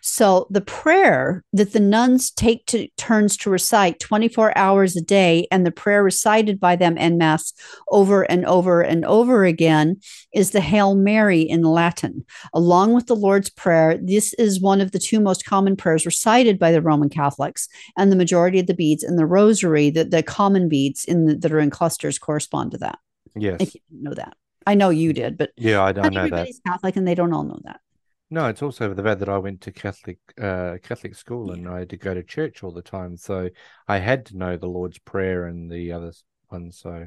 So the prayer that the nuns take to turns to recite 24 hours a day, and the prayer recited by them en masse over and over and over again is the Hail Mary in Latin. Along with the Lord's Prayer, this is one of the two most common prayers recited by the Roman Catholics, and the majority of the beads in the Rosary, the, the common beads in the, that are in clusters, correspond to that. Yes. If you know that, I know you did, but Yeah, I, don't know that. everybody's Catholic, and they don't all know that. No, it's also the fact that I went to Catholic uh Catholic school and I had to go to church all the time. So I had to know the Lord's Prayer and the other ones. So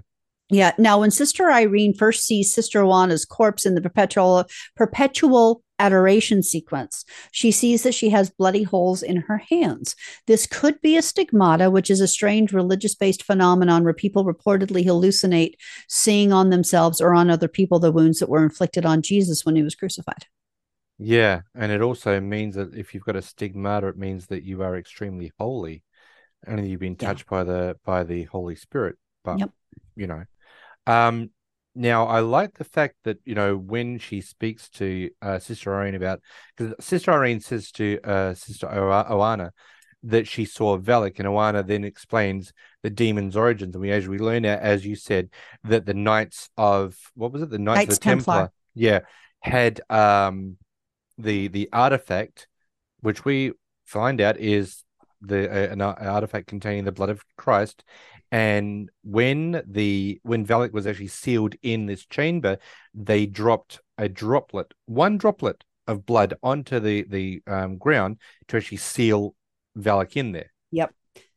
Yeah. Now, when Sister Irene first sees Sister Oana's corpse in the perpetual perpetual adoration sequence, she sees that she has bloody holes in her hands. This could be a stigmata, which is a strange religious-based phenomenon where people reportedly hallucinate seeing on themselves or on other people the wounds that were inflicted on Jesus when he was crucified. yeah, and it also means that if you've got a stigmata, it means that you are extremely holy and you've been Yeah. touched by the by the Holy Spirit. But Yep. you know. Um now I like the fact that, you know, when she speaks to uh Sister Irene about because Sister Irene says to uh Sister O- Oana that she saw Valak, and Oana then explains the demon's origins. And we as we learn as you said, that the Knights of what was it? The Knights, Knights of the Templar, Templar. yeah, had um the the artifact, which we find out is the uh, an artifact containing the blood of Christ. And when the when Valak was actually sealed in this chamber, they dropped a droplet, one droplet of blood onto the the um, ground to actually seal Valak in there. Yep.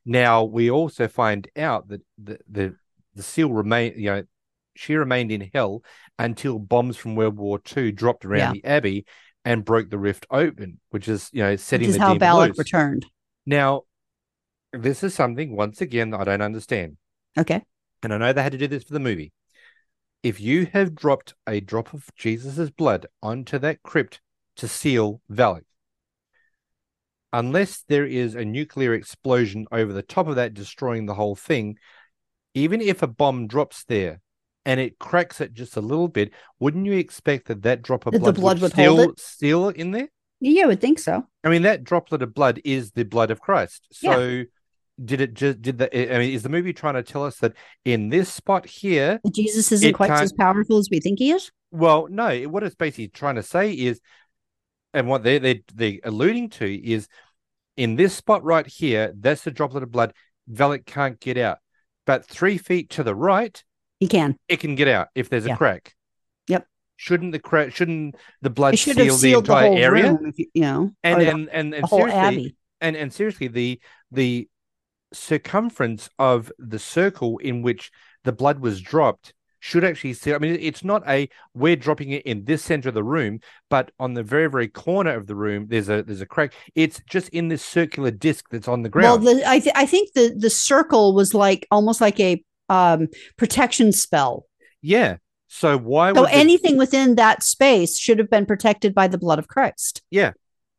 Now we also find out that the the, the seal remain you know she remained in hell until bombs from World War II dropped around Yeah. the abbey and broke the rift open, which is you know setting Which is the how Valak loose. returned. Now, this is something once again that I don't understand, Okay. and I know they had to do this for the movie. If you have dropped a drop of Jesus's blood onto that crypt to seal Valak, unless there is a nuclear explosion over the top of that, destroying the whole thing, even if a bomb drops there, and it cracks it just a little bit, wouldn't you expect that that drop of That blood, blood would would hold still it? still in there? Yeah, I would think so. I mean, that droplet of blood is the blood of Christ. Yeah. Did it just did the? I mean, is the movie trying to tell us that in this spot here? Jesus isn't quite can't- as powerful as we think he is. Well, no. What it's basically trying to say is, and what they're they they're alluding to is, in this spot right here, that's the droplet of blood. Valak can't get out, but three feet to the right, He can. it can get out if there's Yeah. a crack. Yep. Shouldn't the crack? Shouldn't the blood should seal the sealed the, area? room, you, know, And the, and and, and seriously, and and seriously the the circumference of the circle in which the blood was dropped should actually see i mean it's not a we're dropping it in this center of the room but on the very very corner of the room there's a there's a crack it's just in this circular disc that's on the Well, ground the, I th- I think the the circle was like almost like a um protection spell. yeah so why So would the- anything within that space should have been protected by the blood of Christ.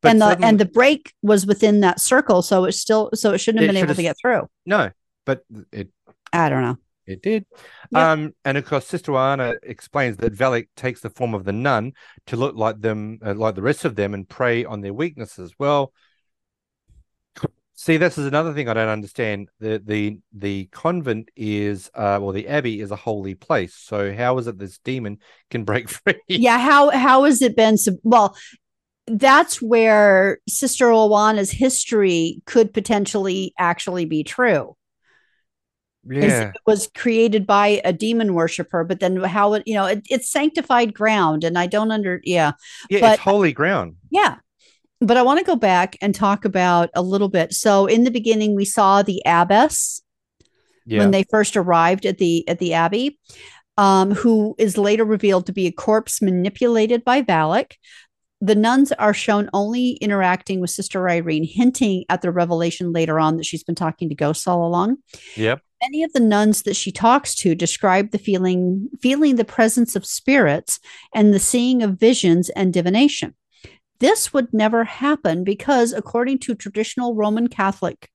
But and the suddenly- and the break was within that circle, so it's still so it shouldn't have It been able should've to get through. no but it I don't know. It did. Um, and of course, Sister Anna explains that Valak takes the form of the nun to look like them, uh, like the rest of them, and prey on their weaknesses. Well, see, this is another thing I don't understand. The the the convent is, uh, well, the abbey is a holy place. So how is it this demon can break (laughs) free? Yeah, how how has it been? Sub- well, that's where Sister Oana's history could potentially actually be true. yeah, it was created by a demon worshiper, but then how it, you know, it, it's sanctified ground. And I don't under, yeah, yeah. but- it's holy ground. yeah. But I want to go back and talk about a little bit. So in the beginning, we saw the abbess Yeah, when they first arrived at the at the abbey, um, who is later revealed to be a corpse manipulated by Valak. The nuns are shown only interacting with Sister Irene, hinting at the revelation later on that she's been talking to ghosts all along. Yep. Many of the nuns that she talks to describe the feeling feeling the presence of spirits and the seeing of visions and divination. This would never happen because, according to traditional Roman Catholic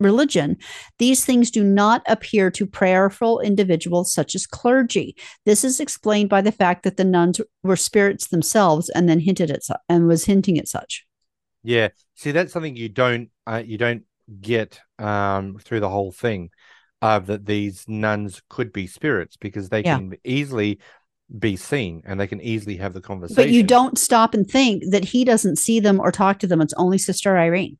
religion, these things do not appear to prayerful individuals such as clergy. This is explained by the fact that the nuns were spirits themselves and then hinted at su- and was hinting at such. Yeah, see, that's something you don't uh, you don't get um through the whole thing, uh, that these nuns could be spirits because they Yeah. can easily be seen and they can easily have the conversation. But you don't stop and think that he doesn't see them or talk to them. It's only Sister Irene,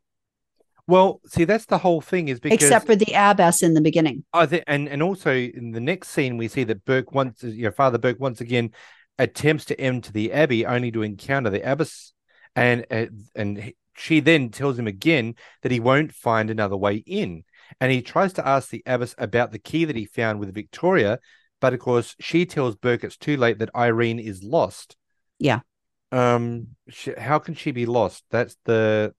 Well, see, that's the whole thing is because except for the abbess in the beginning. I think, and and also in the next scene we see that Burke once, you know, Father Burke once again attempts to enter the abbey only to encounter the abbess, and uh, and she then tells him again that he won't find another way in, and he tries to ask the abbess about the key that he found with Victoria, but of course she tells Burke it's too late that Irene is lost. Yeah. Um, sh how can she be lost? That's the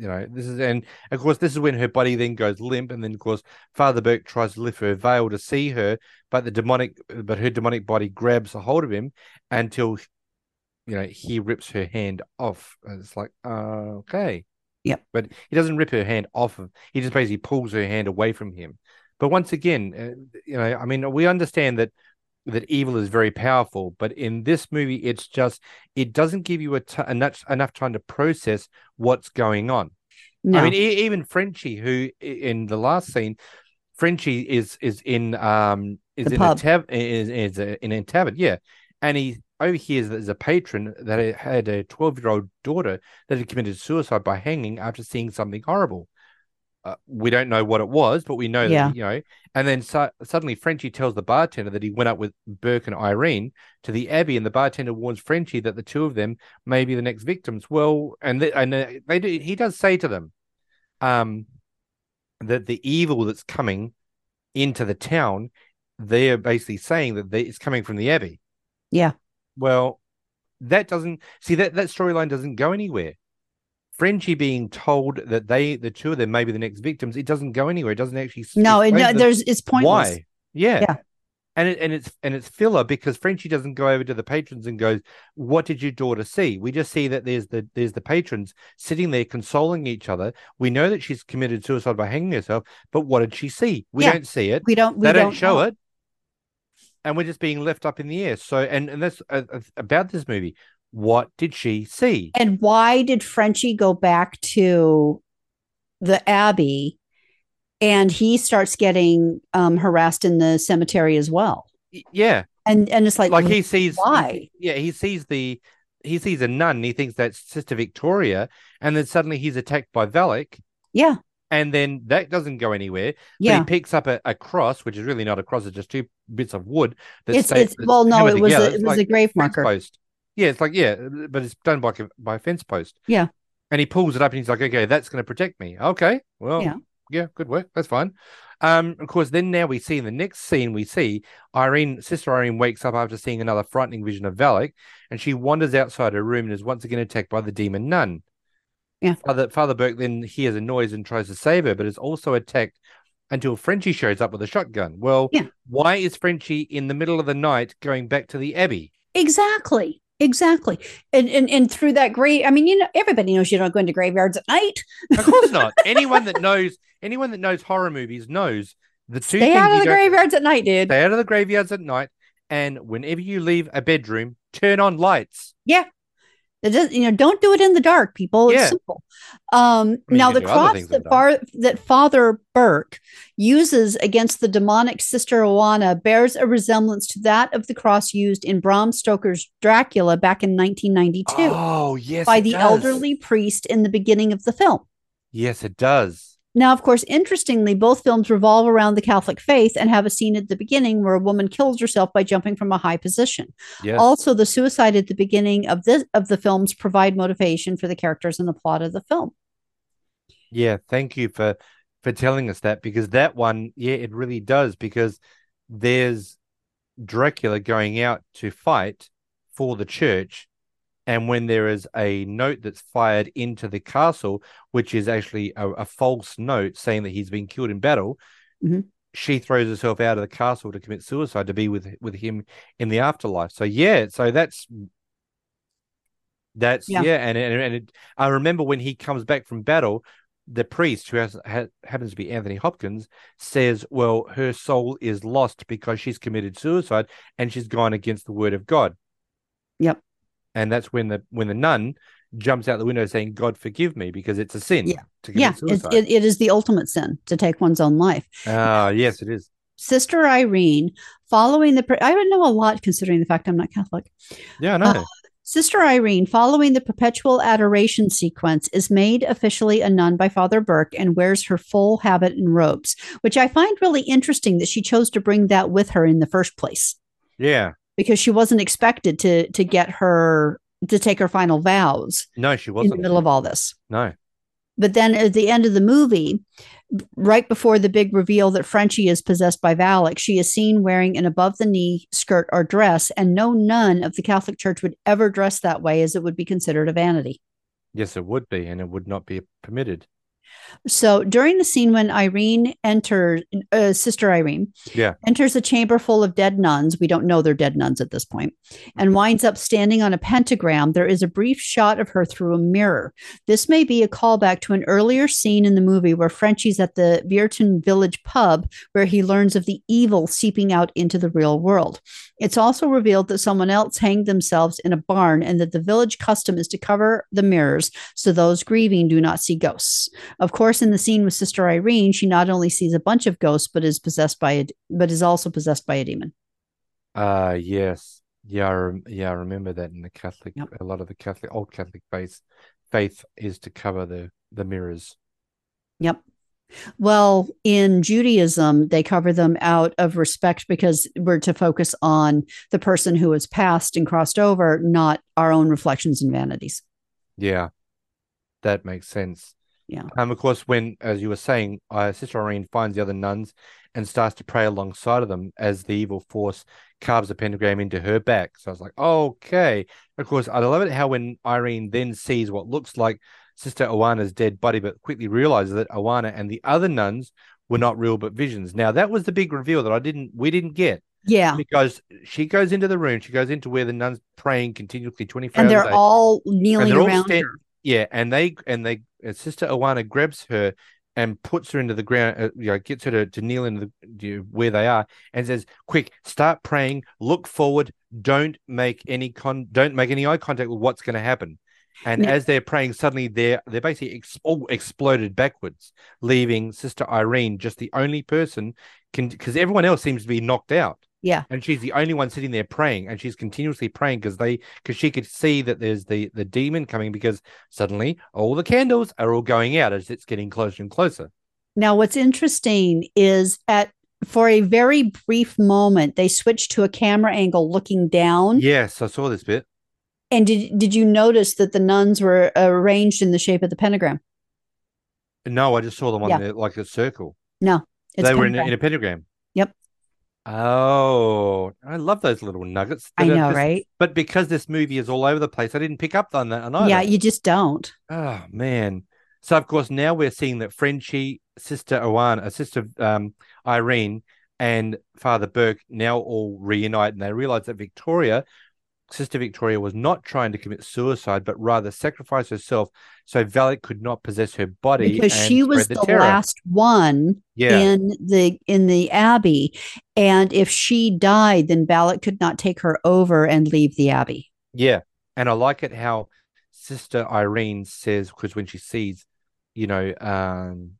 you know, this is, and of course, this is when her body then goes limp, and then of course, Father Burke tries to lift her veil to see her, but the demonic, but her demonic body grabs a hold of him until, you know, he rips her hand off. And it's like, uh, okay, Yep. but he doesn't rip her hand off of. He just basically pulls her hand away from him. But once again, uh, you know, I mean, we understand that that evil is very powerful, but in this movie, it's just it doesn't give you a t- enough enough time to process what's going on. No, I mean, e- even Frenchie, who in the last scene, Frenchie is is in um is The in pub. a tab is is a, in a tavern, yeah, and he overhears that there's a patron that had a twelve year old daughter that had committed suicide by hanging after seeing something horrible. Uh, we don't know what it was, but we know Yeah. that you know. And then su- suddenly, Frenchie tells the bartender that he went up with Burke and Irene to the abbey, and the bartender warns Frenchie that the two of them may be the next victims. Well, and they, and uh, they do. He does say to them, um, that the evil that's coming into the town, they're basically saying that they, it's coming from the abbey. Yeah. Well, that doesn't see that that storyline doesn't go anywhere. Frenchie being told that they, the two of them, may be the next victims, it doesn't go anywhere. It doesn't actually. no, it, no, there's it's pointless. why. Yeah. Yeah. And it, and it's and it's filler because Frenchie doesn't go over to the patrons and goes, "What did your daughter see?" We just see that there's the there's the patrons sitting there consoling each other. We know that she's committed suicide by hanging herself, but what did she see? We Yeah. don't see it. We don't. We they don't, don't show know. it. and we're just being left up in the air. So, and and that's uh, uh, about this movie. What did she see? And why did Frenchie go back to the Abbey and he starts getting um, harassed in the cemetery as well? Yeah, And and it's like, like he sees why? yeah, he sees the he sees a nun. And he thinks that's Sister Victoria, and then suddenly he's attacked by Valak, Yeah, and then that doesn't go anywhere. But yeah. he picks up a, a cross, which is really not a cross; it's just two bits of wood. That It's it's well, no, it was a, it was like a grave marker. post. Yeah, it's like yeah, but it's done by by a fence post. Yeah. and he pulls it up and he's like, okay, that's going to protect me. Okay, well, Yeah. yeah, good work. That's fine. Um, of course, then now we see in the next scene, we see Irene, Sister Irene wakes up after seeing another frightening vision of Valak, and she wanders outside her room and is once again attacked by the demon nun. Yeah. Father, Father Burke then hears a noise and tries to save her, but is also attacked until Frenchie shows up with a shotgun. Well, Yeah. why is Frenchie in the middle of the night going back to the Abbey? Exactly. Exactly. And, and and through that grave, I mean, you know, everybody knows you don't go into graveyards at night. Of course not. (laughs) anyone that knows anyone that knows horror movies knows the two Stay things out of the graveyards at night, dude. Stay out of the graveyards at night, and whenever you leave a bedroom, turn on lights. It does, you know, don't do it in the dark, people. It's simple. Um, mean, now the can do other cross that far, that Father Burke uses against the demonic Sister Oana bears a resemblance to that of the cross used in Bram Stoker's Dracula back in 1992 Oh yes, by the does. elderly priest in the beginning of the film. Yes, it does. Now, of course, interestingly, both films revolve around the Catholic faith and have a scene at the beginning where a woman kills herself by jumping from a high position. Yes. Also, the suicide at the beginning of this of the films provide motivation for the characters and the plot of the film. Yeah, thank you for for telling us that because that one, yeah, it really does because there's Dracula going out to fight for the church and when there is a note that's fired into the castle which is actually a, a false note saying that he's been killed in battle Mhm. she throws herself out of the castle to commit suicide to be with with him in the afterlife so yeah so that's that's Yeah. yeah, and and, and it, I remember when he comes back from battle the priest who has, ha, happens to be Anthony Hopkins says, "Well, her soul is lost because she's committed suicide and she's gone against the word of God." Yep. And that's when the when the nun jumps out the window saying, "God forgive me," because it's a sin Yeah. Yeah, it, it is the ultimate sin to take one's own life. Ah, yes, it is. Sister Irene, following the, I would know a lot considering the fact I'm not Catholic. Yeah, I know. Uh, Sister Irene, following the perpetual adoration sequence, is made officially a nun by Father Burke and wears her full habit and robes, which I find really interesting that she chose to bring that with her in the first place yeah. Because she wasn't expected to to get her to take her final vows No, she wasn't in the middle of all this. No. But then at the end of the movie, right before the big reveal that Frenchie is possessed by Valak, she is seen wearing an above the knee skirt or dress, and no nun of the Catholic Church would ever dress that way as it would be considered a vanity. Yes, it would be, and it would not be permitted. So during the scene when Irene enters, uh, Sister Irene Yeah. enters a chamber full of dead nuns, we don't know they're dead nuns at this point, and winds up standing on a pentagram, there is a brief shot of her through a mirror. This may be a callback to an earlier scene in the movie where Frenchie's at the Beerton Village pub, where he learns of the evil seeping out into the real world. It's also revealed that someone else hanged themselves in a barn and that the village custom is to cover the mirrors so those grieving do not see ghosts. Of course, in the scene with Sister Irene, she not only sees a bunch of ghosts, but is possessed by a, but is also possessed by a demon. Uh yes. Yeah, I rem- yeah, I remember that in the Catholic Yep. a lot of the Catholic old Catholic faith faith is to cover the the mirrors. Yep. Well, in Judaism, they cover them out of respect because we're to focus on the person who has passed and crossed over, not our own reflections and vanities. Yeah. That makes sense. Yeah. Um, of course, when, as you were saying, uh, Sister Irene finds the other nuns and starts to pray alongside of them as the evil force carves a pentagram into her back. So I was like, okay. Of course, I love it how when Irene then sees what looks like Sister Oana's dead body, but quickly realizes that Oana and the other nuns were not real but visions. Now that was the big reveal that I didn't, we didn't get Yeah. because she goes into the room, she goes into where the nuns praying continuously twenty four And hours a they're all and kneeling all around stand- yeah, and they and they and Sister Oana grabs her and puts her into the ground, uh, you know, gets her to, to kneel into the, you know, where they are and says, "Quick, start praying. Look forward. Don't make any con. Don't make any eye contact with what's going to happen." And Now- as they're praying, suddenly they're they're basically ex- all exploded backwards, leaving Sister Irene just the only person can because everyone else seems to be knocked out. Yeah. and she's the only one sitting there praying, and she's continuously praying because they because she could see that there's the the demon coming because suddenly all the candles are all going out as it's getting closer and closer. Now, what's interesting is at for a very brief moment, they switched to a camera angle looking down. Yes, I saw this bit. And did did you notice that the nuns were arranged in the shape of the pentagram? No, I just saw them on Yeah. the like a circle. No, it's they were in, in a pentagram. Oh, I love those little nuggets. I know, just- right? But because this movie is all over the place, I didn't pick up on that. Yeah, you just don't. Oh man. So of course now we're seeing that Frenchie, Sister Owen, uh, Sister um, Irene, and Father Burke now all reunite, and they realize that Victoria, Sister Victoria, was not trying to commit suicide, but rather sacrifice herself so Valak could not possess her body Because she was spread the, last one Yeah, in the in the abbey. And if she died, then Valak could not take her over and leave the abbey. yeah, and I like it how Sister Irene says because when she sees, you know, um,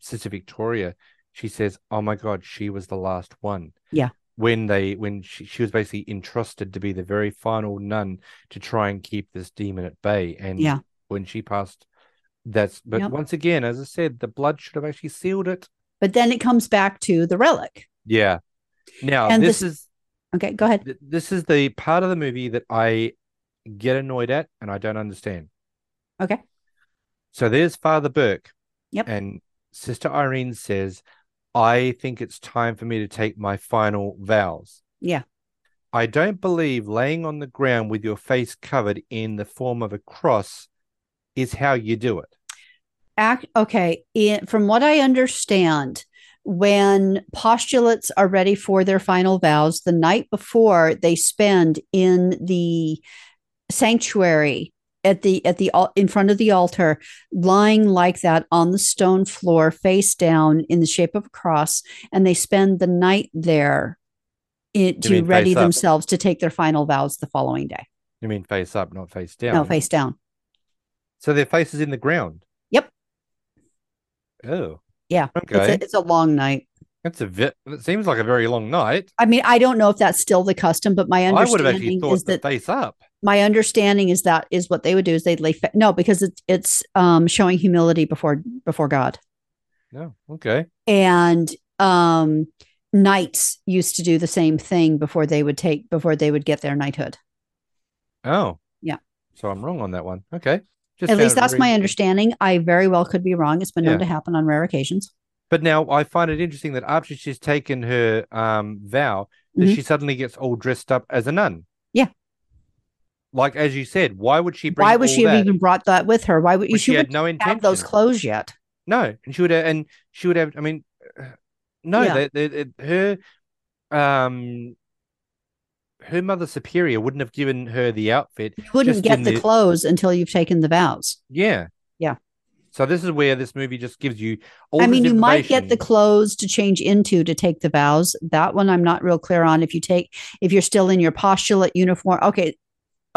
Sister Victoria, she says, "Oh my God, she was the last one." Yeah. When they when she, she was basically entrusted to be the very final nun to try and keep this demon at bay, and Yeah. when she passed, that's but Yep. once again, as I said, the blood should have actually sealed it. But then it comes back to the relic. Yeah. Now And this this- is Okay, go ahead. th- this is the part of the movie that I get annoyed at and I don't understand. Okay. So there's Father Burke. Yep. And Sister Irene says, I think it's time for me to take my final vows. Yeah. I don't believe laying on the ground with your face covered in the form of a cross is how you do it. Act okay. In, from what I understand, when postulates are ready for their final vows, the night before they spend in the sanctuary at the at the in front of the altar, lying like that on the stone floor, face down in the shape of a cross, and they spend the night there eh, it, to ready face up? themselves to take their final vows the following day. You mean face up, not face down. No, face down. So their face is in the ground. Yep. Oh. Yeah. It's Okay. a, it's a long night. That's a bit. It seems like a very long night. I mean, I don't know if that's still the custom, but my I would have actually understanding thought is the that face up. My understanding is that is what they would do is they'd lay fa- no because it's it's um showing humility before before God No. Okay. and um knights used to do the same thing before they would take before they would get their knighthood. Oh. Yeah. So I'm wrong on that one. Okay. Just At least that's my understanding. I very well could be wrong. It's been known Yeah. to happen on rare occasions. But now I find it interesting that after she's taken her um vow, that Mhm. she suddenly gets all dressed up as a nun. Yeah. Like as you said, why would she bring Why would she have that even brought that with her? Why would you? she She had no intention have those clothes yet. No, and she would have, and she would have. I mean, uh, no, Yeah. they, they, they- her, um, her mother superior wouldn't have given her the outfit. You wouldn't get the, the- clothes until you've taken the vows. Yeah, Yeah. So this is where this movie just gives you all. I mean, you might get the clothes to change into to take the vows. That one I'm not real clear on. If you take, if you're still in your postulate uniform, okay,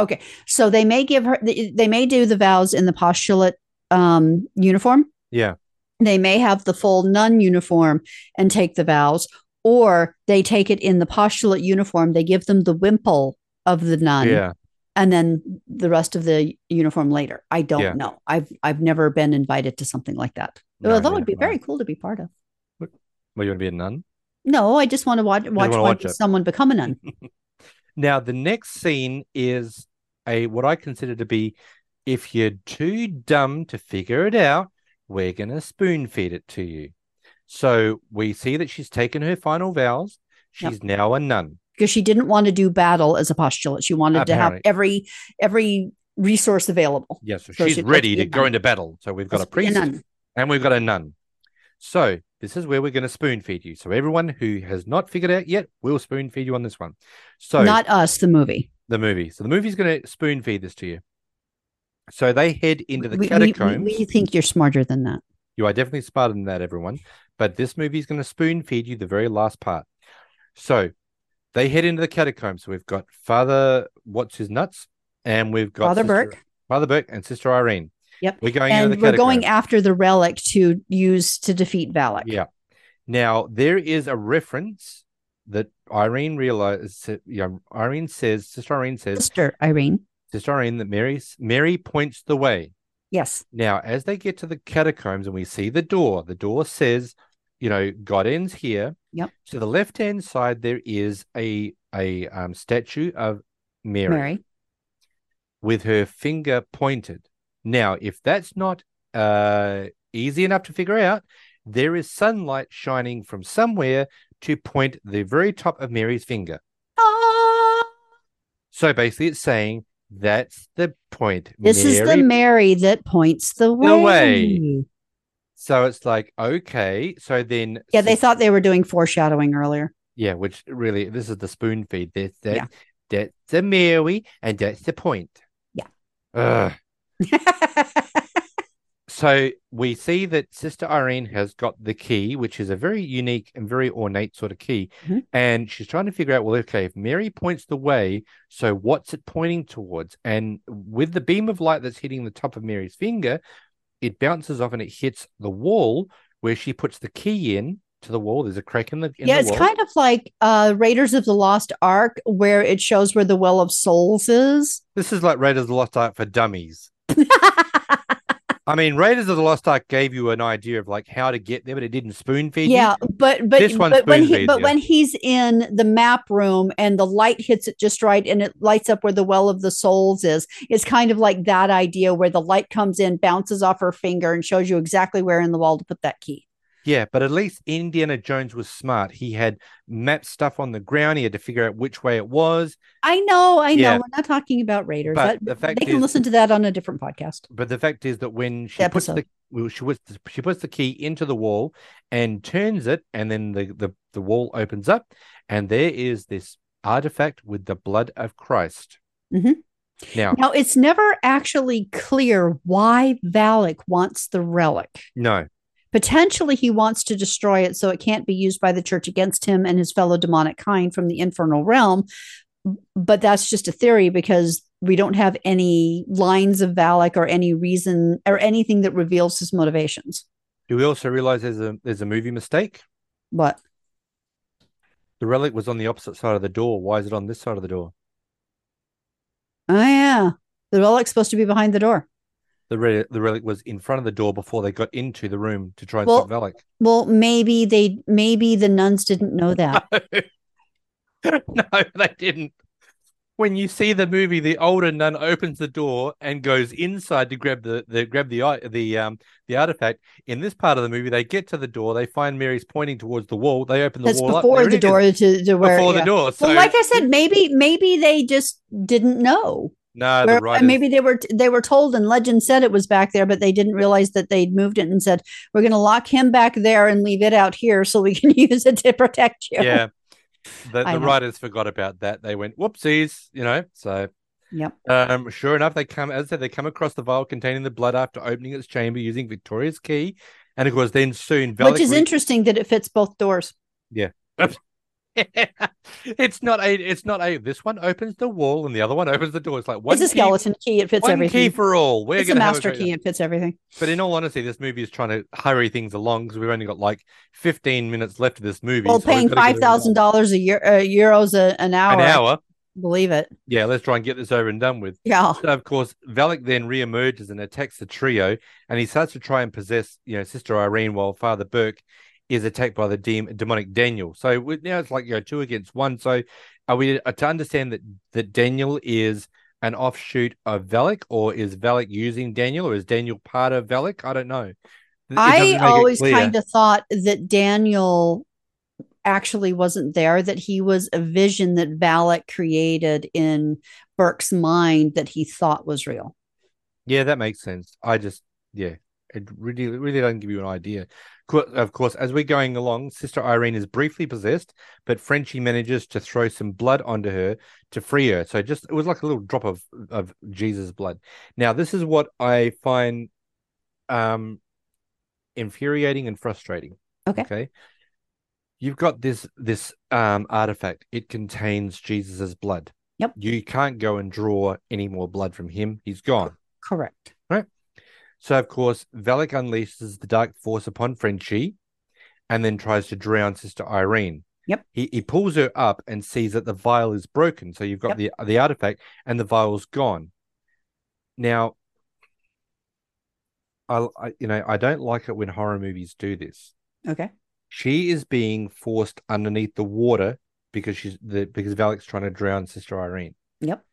okay. So they may give her, they may do the vows in the postulate um, uniform. Yeah, They may have the full nun uniform and take the vows, or they take it in the postulate uniform. They give them the wimple of the nun, yeah. and then the rest of the uniform later. I don't Yeah. know. I've I've never been invited to something like that. No, Well, that would be very cool to be part of. Well, you want to be a nun? No, I just want to watch watch watch someone become a nun. (laughs) Now the next scene is a what I consider to be if you're too dumb to figure it out, we're gonna spoon feed it to you. So we see that she's taken her final vows. Yep. She's now a nun. because she didn't want to do battle as a postulate. She wanted to have every every resource available. Yes, so So she's she- ready to go into battle. So we've got Let's a priest nun. and we've got a nun. So this is where we're going to spoon feed you. So everyone who has not figured out yet, we'll spoon feed you on this one. So Not us, the movie. The movie. So the movie's going to spoon feed this to you. So they head into the we, we- catacombs. We, we think you're smarter than that. You are definitely smarter than that, everyone. But this movie is going to spoon feed you the very last part. So they head into the catacombs. So we've got Father, what's his nuts? And we've got Father Sister- Burke. Father Burke and Sister Irene. Yep. We're going into and we're going after the relic to use to defeat Valak. Yeah. Now there is a reference that Irene realizes. Yeah, Irene says, Sister Irene says, Sister Irene. Sister Irene, that Mary Mary points the way. Yes. Now, as they get to the catacombs and we see the door, the door says, you know, God ends here. Yep. To the left hand side, there is a a um, statue of Mary, Mary. with her finger pointed. Now, if that's not uh, easy enough to figure out, there is sunlight shining from somewhere to point the very top of Mary's finger. Ah, So basically, it's saying that's the point. this is the Mary Mary that points the way. The way. So it's like, okay. So then, Yeah, they thought they were doing foreshadowing earlier. yeah, which really, this is the spoon feed. That's that, Yeah. that's the Mary, and that's the point. Yeah. Ugh. (laughs) So we see that Sister Irene has got the key, which is a very unique and very ornate sort of key. Mhm. And she's trying to figure out, well, okay, if Mary points the way, so what's it pointing towards? And with the beam of light that's hitting the top of Mary's finger, it bounces off and it hits the wall where she puts the key in to the wall. There's a crack in the in yeah, the it's wall. kind of like uh Raiders of the Lost Ark, where it shows where the Well of Souls is. This is like Raiders of the Lost Ark for dummies. (laughs) I mean, Raiders of the Lost Ark gave you an idea of like how to get there, but it didn't spoon feed you. yeah, but but This one's but when he but you. when he's in the map room and the light hits it just right and it lights up where the Well of the Souls is, it's kind of like that idea where the light comes in, bounces off her finger, and shows you exactly where in the wall to put that key. Yeah, but at least Indiana Jones was smart. He had mapped stuff on the ground. He had to figure out which way it was. I know, I know. We're not talking about Raiders. But That- the fact they can is- listen to that on a different podcast. But the fact is that when she puts the Episode. she puts the, she puts the key into the wall and turns it, and then the, the the wall opens up, and there is this artifact with the blood of Christ. Mhm. Now, Now, it's never actually clear why Valak wants the relic. no, Potentially, he wants to destroy it so it can't be used by the church against him and his fellow demonic kind from the infernal realm. But that's just a theory because we don't have any lines of Valak or any reason or anything that reveals his motivations. do we also realize there's a there's a movie mistake? What? The relic was on the opposite side of the door. Why is it on this side of the door? Oh, yeah. The relic's supposed to be behind the door. The re- the relic was in front of the door before they got into the room to try and Well- stop Valak. Well, maybe they, maybe the nuns didn't know that. (laughs) (laughs) no, they didn't. When you see the movie, the older nun opens the door and goes inside to grab the, the grab the the um the artifact. In this part of the movie, they get to the door, they find Mary's pointing towards the wall. They open the That's wall before the door to, to where. before yeah. the door. So well, like I said, maybe maybe they just didn't know. No, Where- the writers, maybe they were they were told and legend said it was back there, but they didn't realize that they'd moved it and said we're going to lock him back there and leave it out here so we (laughs) can use it to protect you. yeah. The, (laughs) the writers forgot about that. They went whoopsies, you know. So Yep. Um, sure enough, they come as I said, they come across the vial containing the blood after opening its chamber using Victoria's key, and of course, then soon Valak Which is re- interesting that it fits both doors. (laughs) (laughs) it's not a. It's not a. This one opens the wall, and the other one opens the door. It's like one it's a skeleton key. It fits one everything. key for all. We're it's a master great- key. It fits everything. But in all honesty, this movie is trying to hurry things along because we've only got like 15 minutes left of this movie. Well, so paying five dollars a year, uh, euros a, an hour. An hour. Believe it. Yeah, let's try and get this over and done with. Yeah. So of course, Valak then reemerges and attacks the trio, and he starts to try and possess, you know, Sister Irene, while Father Burke is attacked by the dem- demonic Daniel. So we- now it's like you know two against one. So are we to understand that that Daniel is an offshoot of Valak, or is Valak using Daniel, or is Daniel part of Valak? I don't know. I always kind of thought that Daniel actually wasn't there, that he was a vision that Valak created in Burke's mind that he thought was real. Yeah, that makes sense. I just, yeah, it really, really doesn't give you an idea. Of course, as we're going along, Sister Irene is briefly possessed, but Frenchie manages to throw some blood onto her to free her. So just, it was like a little drop of of Jesus' blood. Now, this is what I find um infuriating and frustrating. Okay. Okay. You've got this this um artifact. It contains Jesus's blood. Yep. You can't go and draw any more blood from him. He's gone. Correct. So of course, Valak unleashes the dark force upon Frenchie and then tries to drown Sister Irene. Yep. He he pulls her up and sees that the vial is broken. So you've got the the artifact and the vial's gone. Now I, I you know, I don't like it when horror movies do this. Okay. She is being forced underneath the water because she's the because Valak's trying to drown Sister Irene. Yep.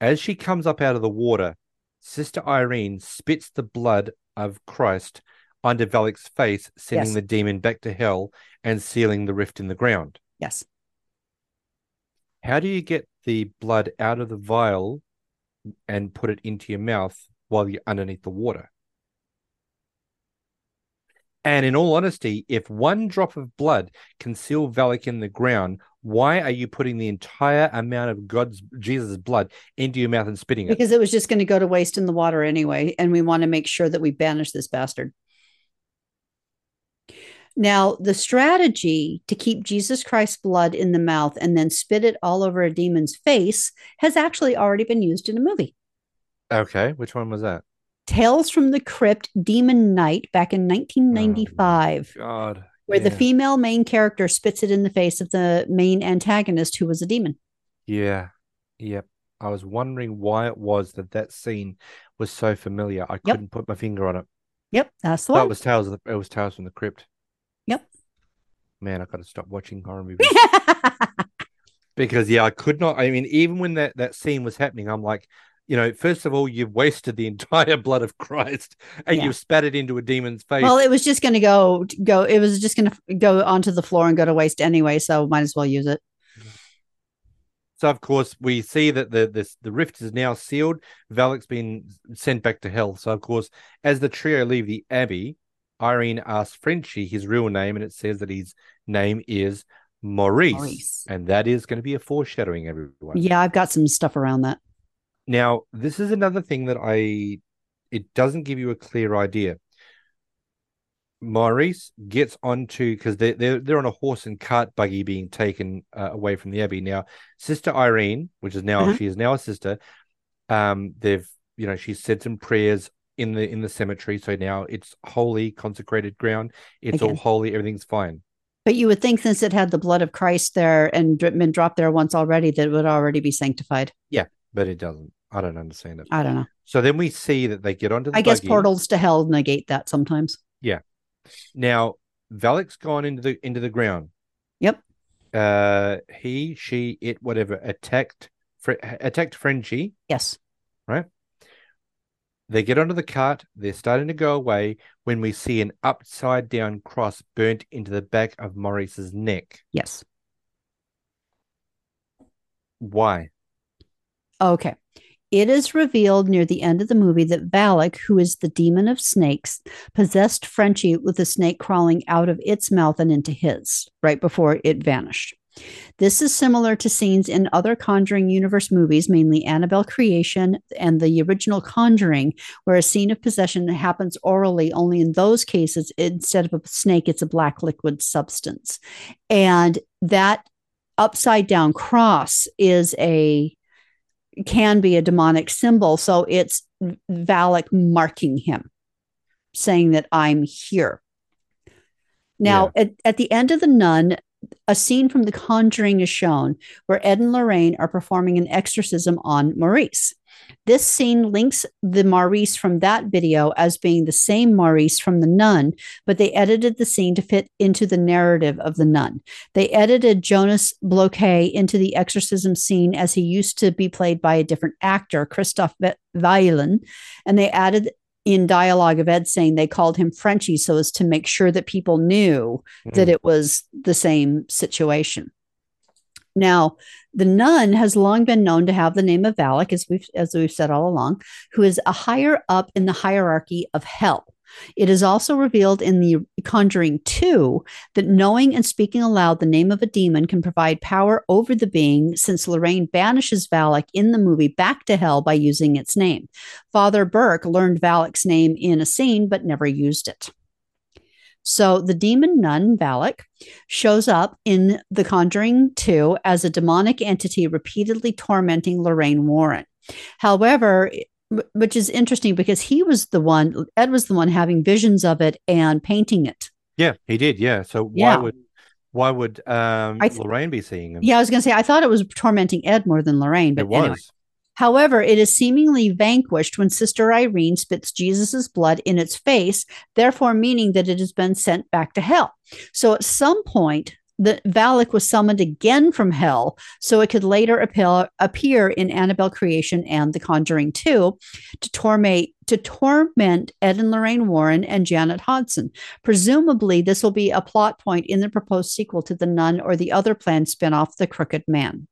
As she comes up out of the water, Sister Irene spits the blood of Christ onto Valak's face, sending Yes. the demon back to hell and sealing the rift in the ground. Yes. How do you get the blood out of the vial and put it into your mouth while you're underneath the water? And in all honesty, if one drop of blood can seal Valak in the ground, why are you putting the entire amount of God's Jesus' blood into your mouth and spitting it? Because it was just going to go to waste in the water anyway. And we want to make sure that we banish this bastard. Now, the strategy to keep Jesus Christ's blood in the mouth and then spit it all over a demon's face has actually already been used in a movie. Okay, which one was that? Tales from the Crypt Demon Knight back in 1995, God. where the female main character spits it in the face of the main antagonist who was a demon. Yeah. Yep. I was wondering why it was that that scene was so familiar. I couldn't put my finger on it. Yep, that's the That was Tales of the, it was Tales from the Crypt. Yep. Man, I got to stop watching horror (laughs) movies because yeah, I could not. I mean, even when that that scene was happening, I'm like, you know, first of all, you've wasted the (laughs) entire blood of Christ and Yeah. you've spat it into a demon's face. well, it was just going to go go. It was just going to go onto the floor and go to waste anyway. So might as well use it. So of course we see that the this the rift is now sealed. Valak's been sent back to hell. So of course, as the trio leave the abbey, Irene asks Frenchie his real name, and it says that his name is Maurice, Maurice. and that is going to be a foreshadowing, everyone. Yeah, I've got some stuff around that. Now this is another thing that I it doesn't give you a clear idea. Maurice gets onto because they're, they're they're on a horse and cart buggy being taken uh, away from the abbey. Now, Sister Irene, which is now Uh-huh. she is now a sister, um, they've you know she said some prayers in the in the cemetery, so now it's holy consecrated ground. It's all holy, everything's fine. But you would think since it had the blood of Christ there and been dropped there once already, that it would already be sanctified. Yeah, but it doesn't. I don't understand it. I don't know. So then we see that they get onto the I guess buggy. portals to hell negate that sometimes. Yeah. Now, Valak's gone into the into the ground. Yep. Uh, he, she, it, whatever, attacked Fre- attacked Frenchie. Yes. Right? They get onto the cart. They're starting to go away when we see an upside down cross burnt into the back of Maurice's neck. Yes. Why? Okay. It is revealed near the end of the movie that Valak, who is the demon of snakes, possessed Frenchie with a snake crawling out of its mouth and into his right before it vanished. This is similar to scenes in other Conjuring universe movies, mainly Annabelle Creation and the original Conjuring, where a scene of possession happens orally. Only in those cases, instead of a snake, it's a black liquid substance. And that upside down cross is a can be a demonic symbol. So it's Valak marking him, saying that I'm here. Now, at, at the end of The Nun, a scene from The Conjuring is shown where Ed and Lorraine are performing an exorcism on Maurice. This scene links the Maurice from that video as being the same Maurice from The Nun, but they edited the scene to fit into the narrative of The Nun. They edited Jonas Bloquet into the exorcism scene as he used to be played by a different actor, Christoph Weilen, and they added in dialogue of Ed saying they called him Frenchie so as to make sure that people knew that Mm. it was the same situation. Now, the nun has long been known to have the name of Valak, as we've as we've said all along, who is a higher up in the hierarchy of hell. It is also revealed in the Conjuring 2 that knowing and speaking aloud the name of a demon can provide power over the being, since Lorraine banishes Valak in the movie back to hell by using its name. Father Burke learned Valak's name in a scene but never used it. So the demon nun, Valak, shows up in The Conjuring 2 as a demonic entity repeatedly tormenting Lorraine Warren. However, which is interesting because he was the one, Ed was the one having visions of it and painting it. Yeah, he did. Yeah. So why Yeah. would why would um th- Lorraine be seeing him? Yeah, I was going to say, I thought it was tormenting Ed more than Lorraine, but it was. anyway. However, it is seemingly vanquished when Sister Irene spits Jesus' blood in its face, therefore meaning that it has been sent back to hell. So at some point, the Valak was summoned again from hell, so it could later appear, in Annabelle Creation and The Conjuring 2 to torment to torment Ed and Lorraine Warren and Janet Hodgson. Presumably, this will be a plot point in the proposed sequel to The Nun or the other planned spinoff, The Crooked Man.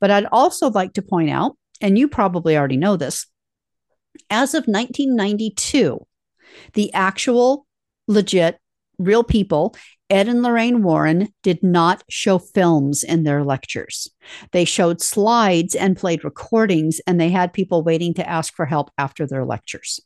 But I'd also like to point out, and you probably already know this, as of 1992, the actual, legit, real people, Ed and Lorraine Warren, did not show films in their lectures. They showed slides and played recordings, and they had people waiting to ask for help after their lectures.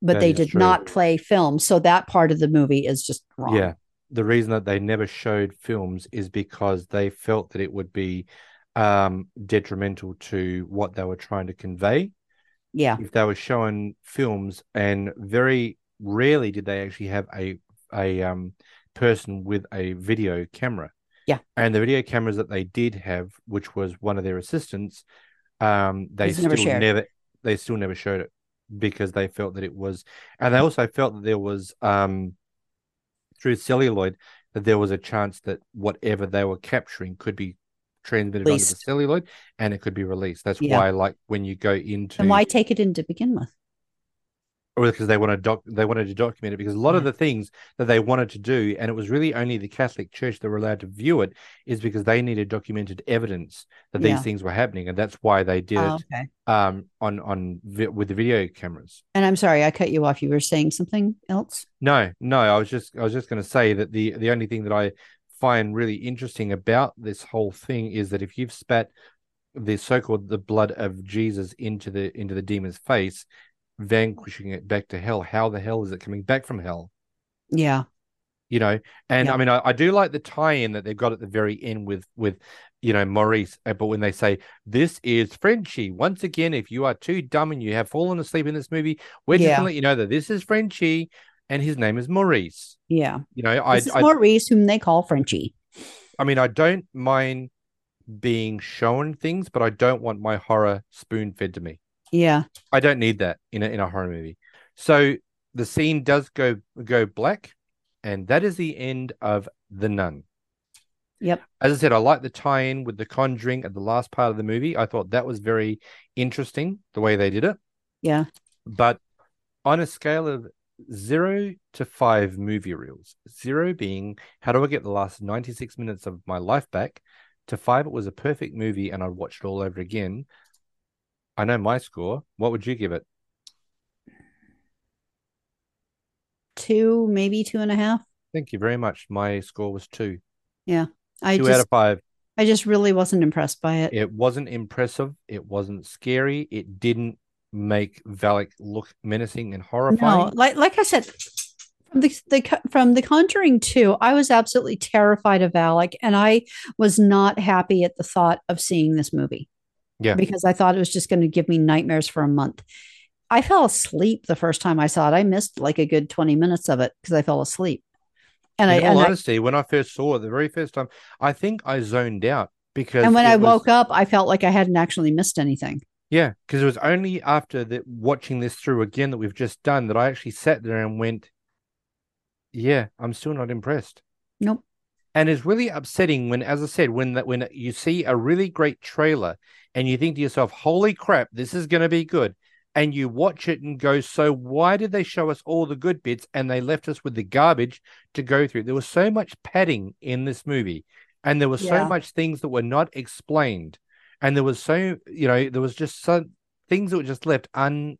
But That they did true. not play films. So that part of the movie is just wrong. Yeah. The reason that they never showed films is because they felt that it would be um detrimental to what they were trying to convey Yeah. if they were showing films and very rarely did they actually have a a um person with a video camera Yeah. and the video cameras that they did have which was one of their assistants um they Was still never never they still never showed it because they felt that it was and they also felt that there was um through celluloid that there was a chance that whatever they were capturing could be transmitted onto the celluloid and it could be released that's Yeah. why like when you go into And why take it in to begin with? or because they want to doc they wanted to document it because a lot of the things that they wanted to do and it was really only the catholic church that were allowed to view it is because they needed documented evidence that Yeah. these things were happening and that's why they did Oh, it um on on vi- with the video cameras And I'm sorry, I cut you off. You were saying something else? no no i was just i was just going to say that the the only thing that i find really interesting about this whole thing is that if you've spat the so-called the blood of jesus into the into the demon's face vanquishing it back to hell how the hell is it coming back from hell Yeah. you know and Yeah. i mean I, I do like the tie-in that they've got at the very end with with you know maurice uh, but when they say this is frenchie once again if you are too dumb and you have fallen asleep in this movie we're just Yeah. gonna let you know that this is frenchie and his name is maurice Yeah. you know i I, Maurice, whom they call Frenchie. I mean i don't mind being shown things but i don't want my horror spoon fed to me Yeah. I don't need that in a in a horror movie. So the scene does go go black, and that is the end of the Nun. Yep. As I said, I like the tie-in with the Conjuring at the last part of the movie. I thought that was very interesting the way they did it. Yeah. But on a scale of zero to five movie reels, zero being how do I get the last ninety six minutes of my life back, to five it was a perfect movie and I'd watch it all over again. I know my score. What would you give it? Two, maybe two and a half. Thank you very much. My score was two. I two just out of five. I just really wasn't impressed by it. It wasn't impressive. It wasn't scary. It didn't make Valak look menacing and horrifying. No, like like I said, from the, the from the Conjuring 2, I was absolutely terrified of Valak, and I was not happy at the thought of seeing this movie. Yeah. Because I thought it was just going to give me nightmares for a month. I fell asleep the first time I saw it. I missed like a good 20 minutes of it because I fell asleep. And I In all and, I honesty, when I first saw it the very first time, I think I zoned out because and when I was- woke up, I felt like I hadn't actually missed anything. Yeah, because it was only after that watching this through again that we've just done that I actually sat there and went, "Yeah, I'm still not impressed." Nope. And it's really upsetting when, as I said, when that when you see a really great trailer and you think to yourself, "Holy crap, this is going to be good," and you watch it and go, "So why did they show us all the good bits and they left us with the garbage to go through?" There was so much padding in this movie, and there was Yeah. so much things that were not explained and there was so you know there was just some things that were just left un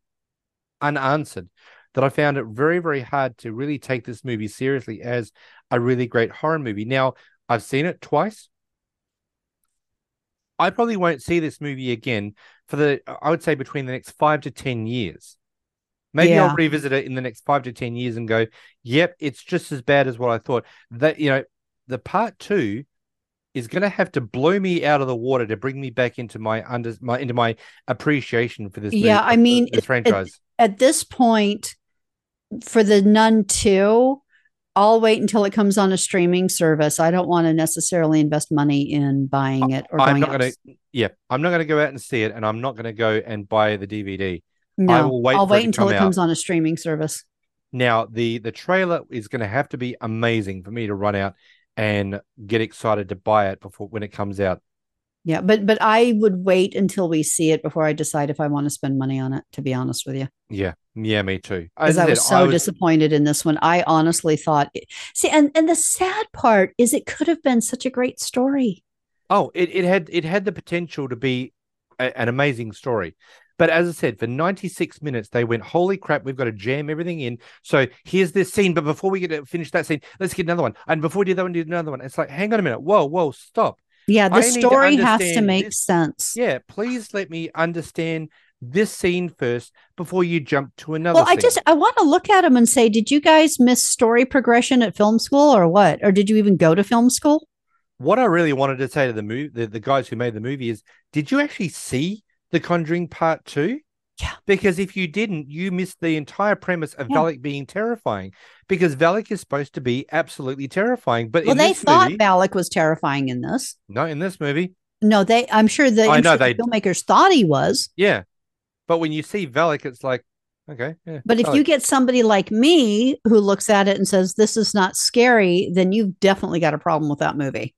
unanswered that I found it very very hard to really take this movie seriously as a really great horror movie. Now I've seen it twice. I probably won't see this movie again for the I would say between the next five to ten years. Maybe Yeah. I'll revisit it in the next five to ten years and go, "Yep, it's just as bad as what I thought." That you know, the part two is going to have to blow me out of the water to bring me back into my under my into my appreciation for this. Yeah, movie- I mean, this it- franchise. At this point, for the Nun 2, I'll wait until it comes on a streaming service. I don't want to necessarily invest money in buying it or I'm not going to. Yeah, I'm not going to go out and see it, and I'm not going to go and buy the DVD. No, will wait I'll it wait to until it comes on a streaming service. Now, the the trailer is going to have to be amazing for me to run out and get excited to buy it before when it comes out. Yeah, but but I would wait until we see it before I decide if I want to spend money on it. To be honest with you, Yeah, yeah, me too. because As I was so disappointed in this one. I honestly thought. it... See, and and the sad part is, it could have been such a great story. Oh, it, it had it had the potential to be a- an amazing story. But as I said, for 96 minutes, they went, holy crap, we've got to jam everything in. So here's this scene. But before we get to finish that scene, let's get another one. And before we do that one, do another one. It's like, hang on a minute. Whoa, whoa, stop. Yeah, the I need to story has to make this- sense. Yeah, please let me understand this scene first before you jump to another Well, I just I want to look at them and say, did you guys miss story progression at film school or what? Or did you even go to film school? what I really wanted to say to the movie, the, the guys who made the movie is, did you actually see The Conjuring Part Two? Yeah. Because if you didn't, you missed the entire premise of Yeah. Valak being terrifying. Because Valak is supposed to be absolutely terrifying, but Well, they thought movie, Valak was terrifying in this. no, in this movie, No, they. I'm sure the, I I'm know sure the they- filmmakers thought he was. yeah. But when you see Valak, it's like, okay, yeah. But if you get somebody like me who looks at it and says this is not scary, then you've definitely got a problem with that movie.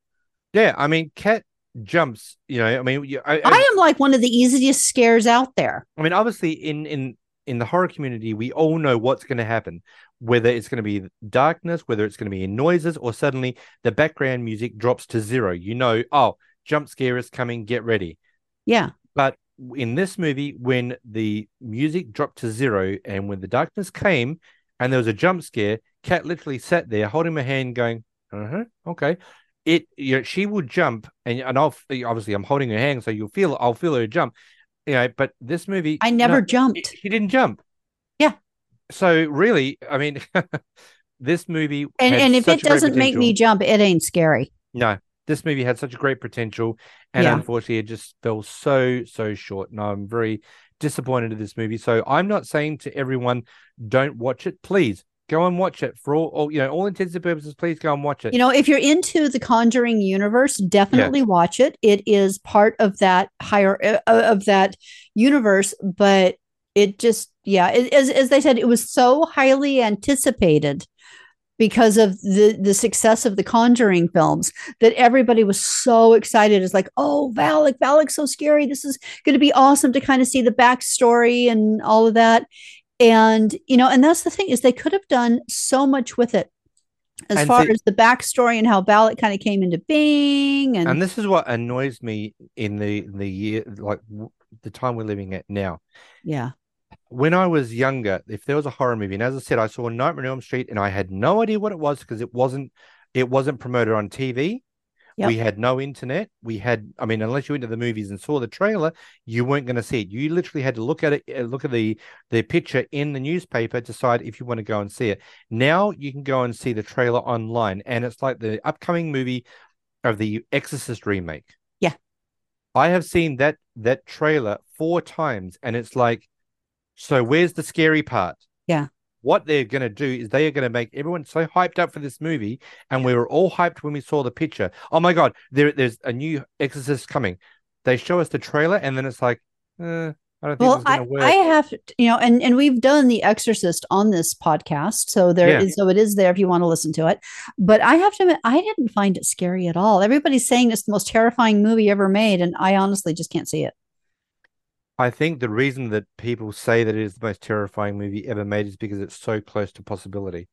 yeah, I mean, cat jumps. You know, I mean, you, I, I am like one of the easiest scares out there. I mean, obviously, in in in the horror community, we all know what's going to happen. Whether it's going to be darkness, whether it's going to be noises, or suddenly the background music drops to zero. You know, oh, jump scare is coming. Get ready. Yeah. But in this movie, when the music dropped to zero and when the darkness came and there was a jump scare, Kat literally sat there holding my hand, going, "Uh huh, okay." It, you know, she would jump, and and I'll obviously I'm holding her hand, so you'll feel I'll feel her jump, you know. But this movie, I never no, jumped. she didn't jump. Yeah. So really, I mean, (laughs) this movie And and if it doesn't make me jump, it ain't scary. no, this movie had such a great potential, and Yeah. unfortunately, it just fell so so short. And I'm very disappointed in this movie. So I'm not saying to everyone, don't watch it. Please go and watch it for all, all you know, all intents and purposes. Please go and watch it. You know, if you're into the Conjuring universe, definitely watch it. It is part of that higher uh, of that universe, but it just yeah, it, as as they said, it was so highly anticipated because of the the success of the Conjuring films that everybody was so excited. It's like, oh, Valak, Valak's so scary. This is going to be awesome to kind of see the backstory and all of that. And you know, and that's the thing is they could have done so much with it as And far see- as the backstory and how Valak kind of came into being and, and this is what annoys me in the in the year like w- the time we're living at now. yeah when I was younger, if there was a horror movie, and as I said, I saw Nightmare on Elm Street, and I had no idea what it was because it wasn't it wasn't promoted on TV. Yep. We had no internet. We had, I mean, unless you went to the movies and saw the trailer, you weren't going to see it. You literally had to look at it, uh, look at the the picture in the newspaper, decide if you want to go and see it. Now you can go and see the trailer online, and it's like the upcoming movie of the Exorcist remake. Yeah. I have seen that that trailer four times, and it's like, so where's the scary part? Yeah. What they're going to do is they are going to make everyone so hyped up for this movie, and we were all hyped when we saw the picture. Oh my god, there, there's a new Exorcist coming. They show us the trailer, and then it's like, eh, I don't think well it's going I, to work. I have you know and and we've done the exorcist on this podcast so there is Yeah. so it is there if you want to listen to it but i have to admit i didn't find it scary at all everybody's saying it's the most terrifying movie ever made and i honestly just can't see it I think the reason that people say that it is the most terrifying movie ever made is because it's so close to possibility.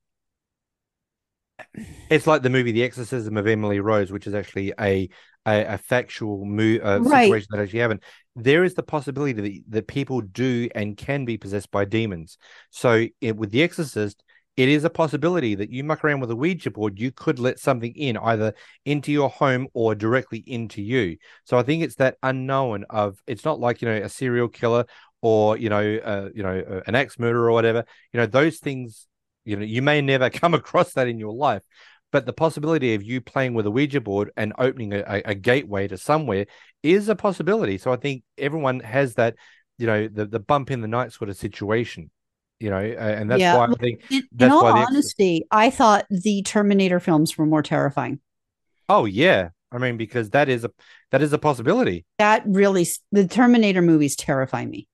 It's like the movie The Exorcism of Emily Rose, which is actually a a, a factual mo- uh, Right. situation that actually happened. There is the possibility that, that people do and can be possessed by demons. So it, with The Exorcist, it is a possibility that you muck around with a Ouija board, you could let something in either into your home or directly into you. So I think it's that unknown of it's not like, you know, a serial killer or you know, uh, you know, uh, an axe murder or whatever. You know, those things. You know, you may never (laughs) come across that in your life, but the possibility of you playing with a Ouija board and opening a, a gateway to somewhere is a possibility. So I think everyone has that, you know, the the bump in the night sort of situation. You know, and that's Yeah, why I think. In, in all honesty, I thought the Terminator films were more terrifying. Oh yeah, I mean because that is a that is a possibility. That really, the Terminator movies terrify me.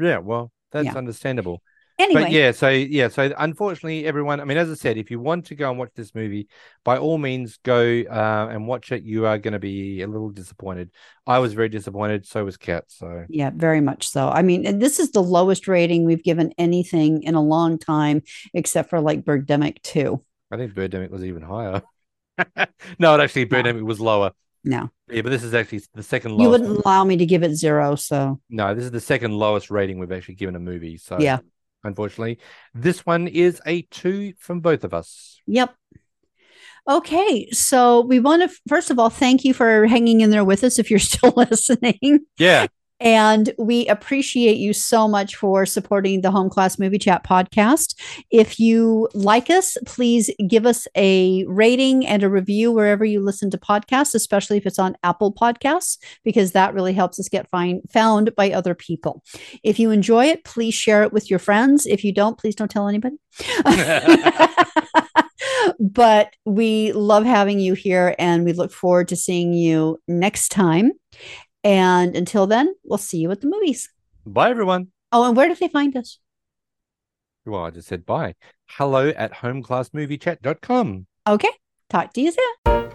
Yeah, well, that's Yeah. understandable. Anyway, But yeah, so yeah, so unfortunately, everyone. I mean, as I said, if you want to go and watch this movie, by all means, go uh, and watch it. You are going to be a little disappointed. I was very disappointed. So was Kat. So Yeah, very much so. I mean, this is the lowest rating we've given anything in a long time, except for like Birdemic 2. I think Birdemic was even higher. (laughs) no, it actually Birdemic was lower. No, Yeah, but this is actually the second you wouldn't allow me to give it zero. So, No, this is the second lowest rating we've actually given a movie. So Yeah. Unfortunately, this one is a two from both of us. yep. Okay, so we want to first of all thank you for hanging in there with us if you're (laughs) still listening. Yeah. And we appreciate you so much for supporting the Home Class Movie Chat podcast. If you like us, please give us a rating and a review wherever you listen to podcasts, especially if it's on Apple Podcasts, because that really helps us get find, found by other people. If you enjoy it, please share it with your friends. If you don't, please don't tell anybody. (laughs) (laughs) but we love having you here and we look forward to seeing you next time. And until then, we'll see you at the movies. Bye, everyone. Oh, and where do they find us? Well, I just said bye. Hello at homeclassmoviechat.com. Okay. Talk to you soon.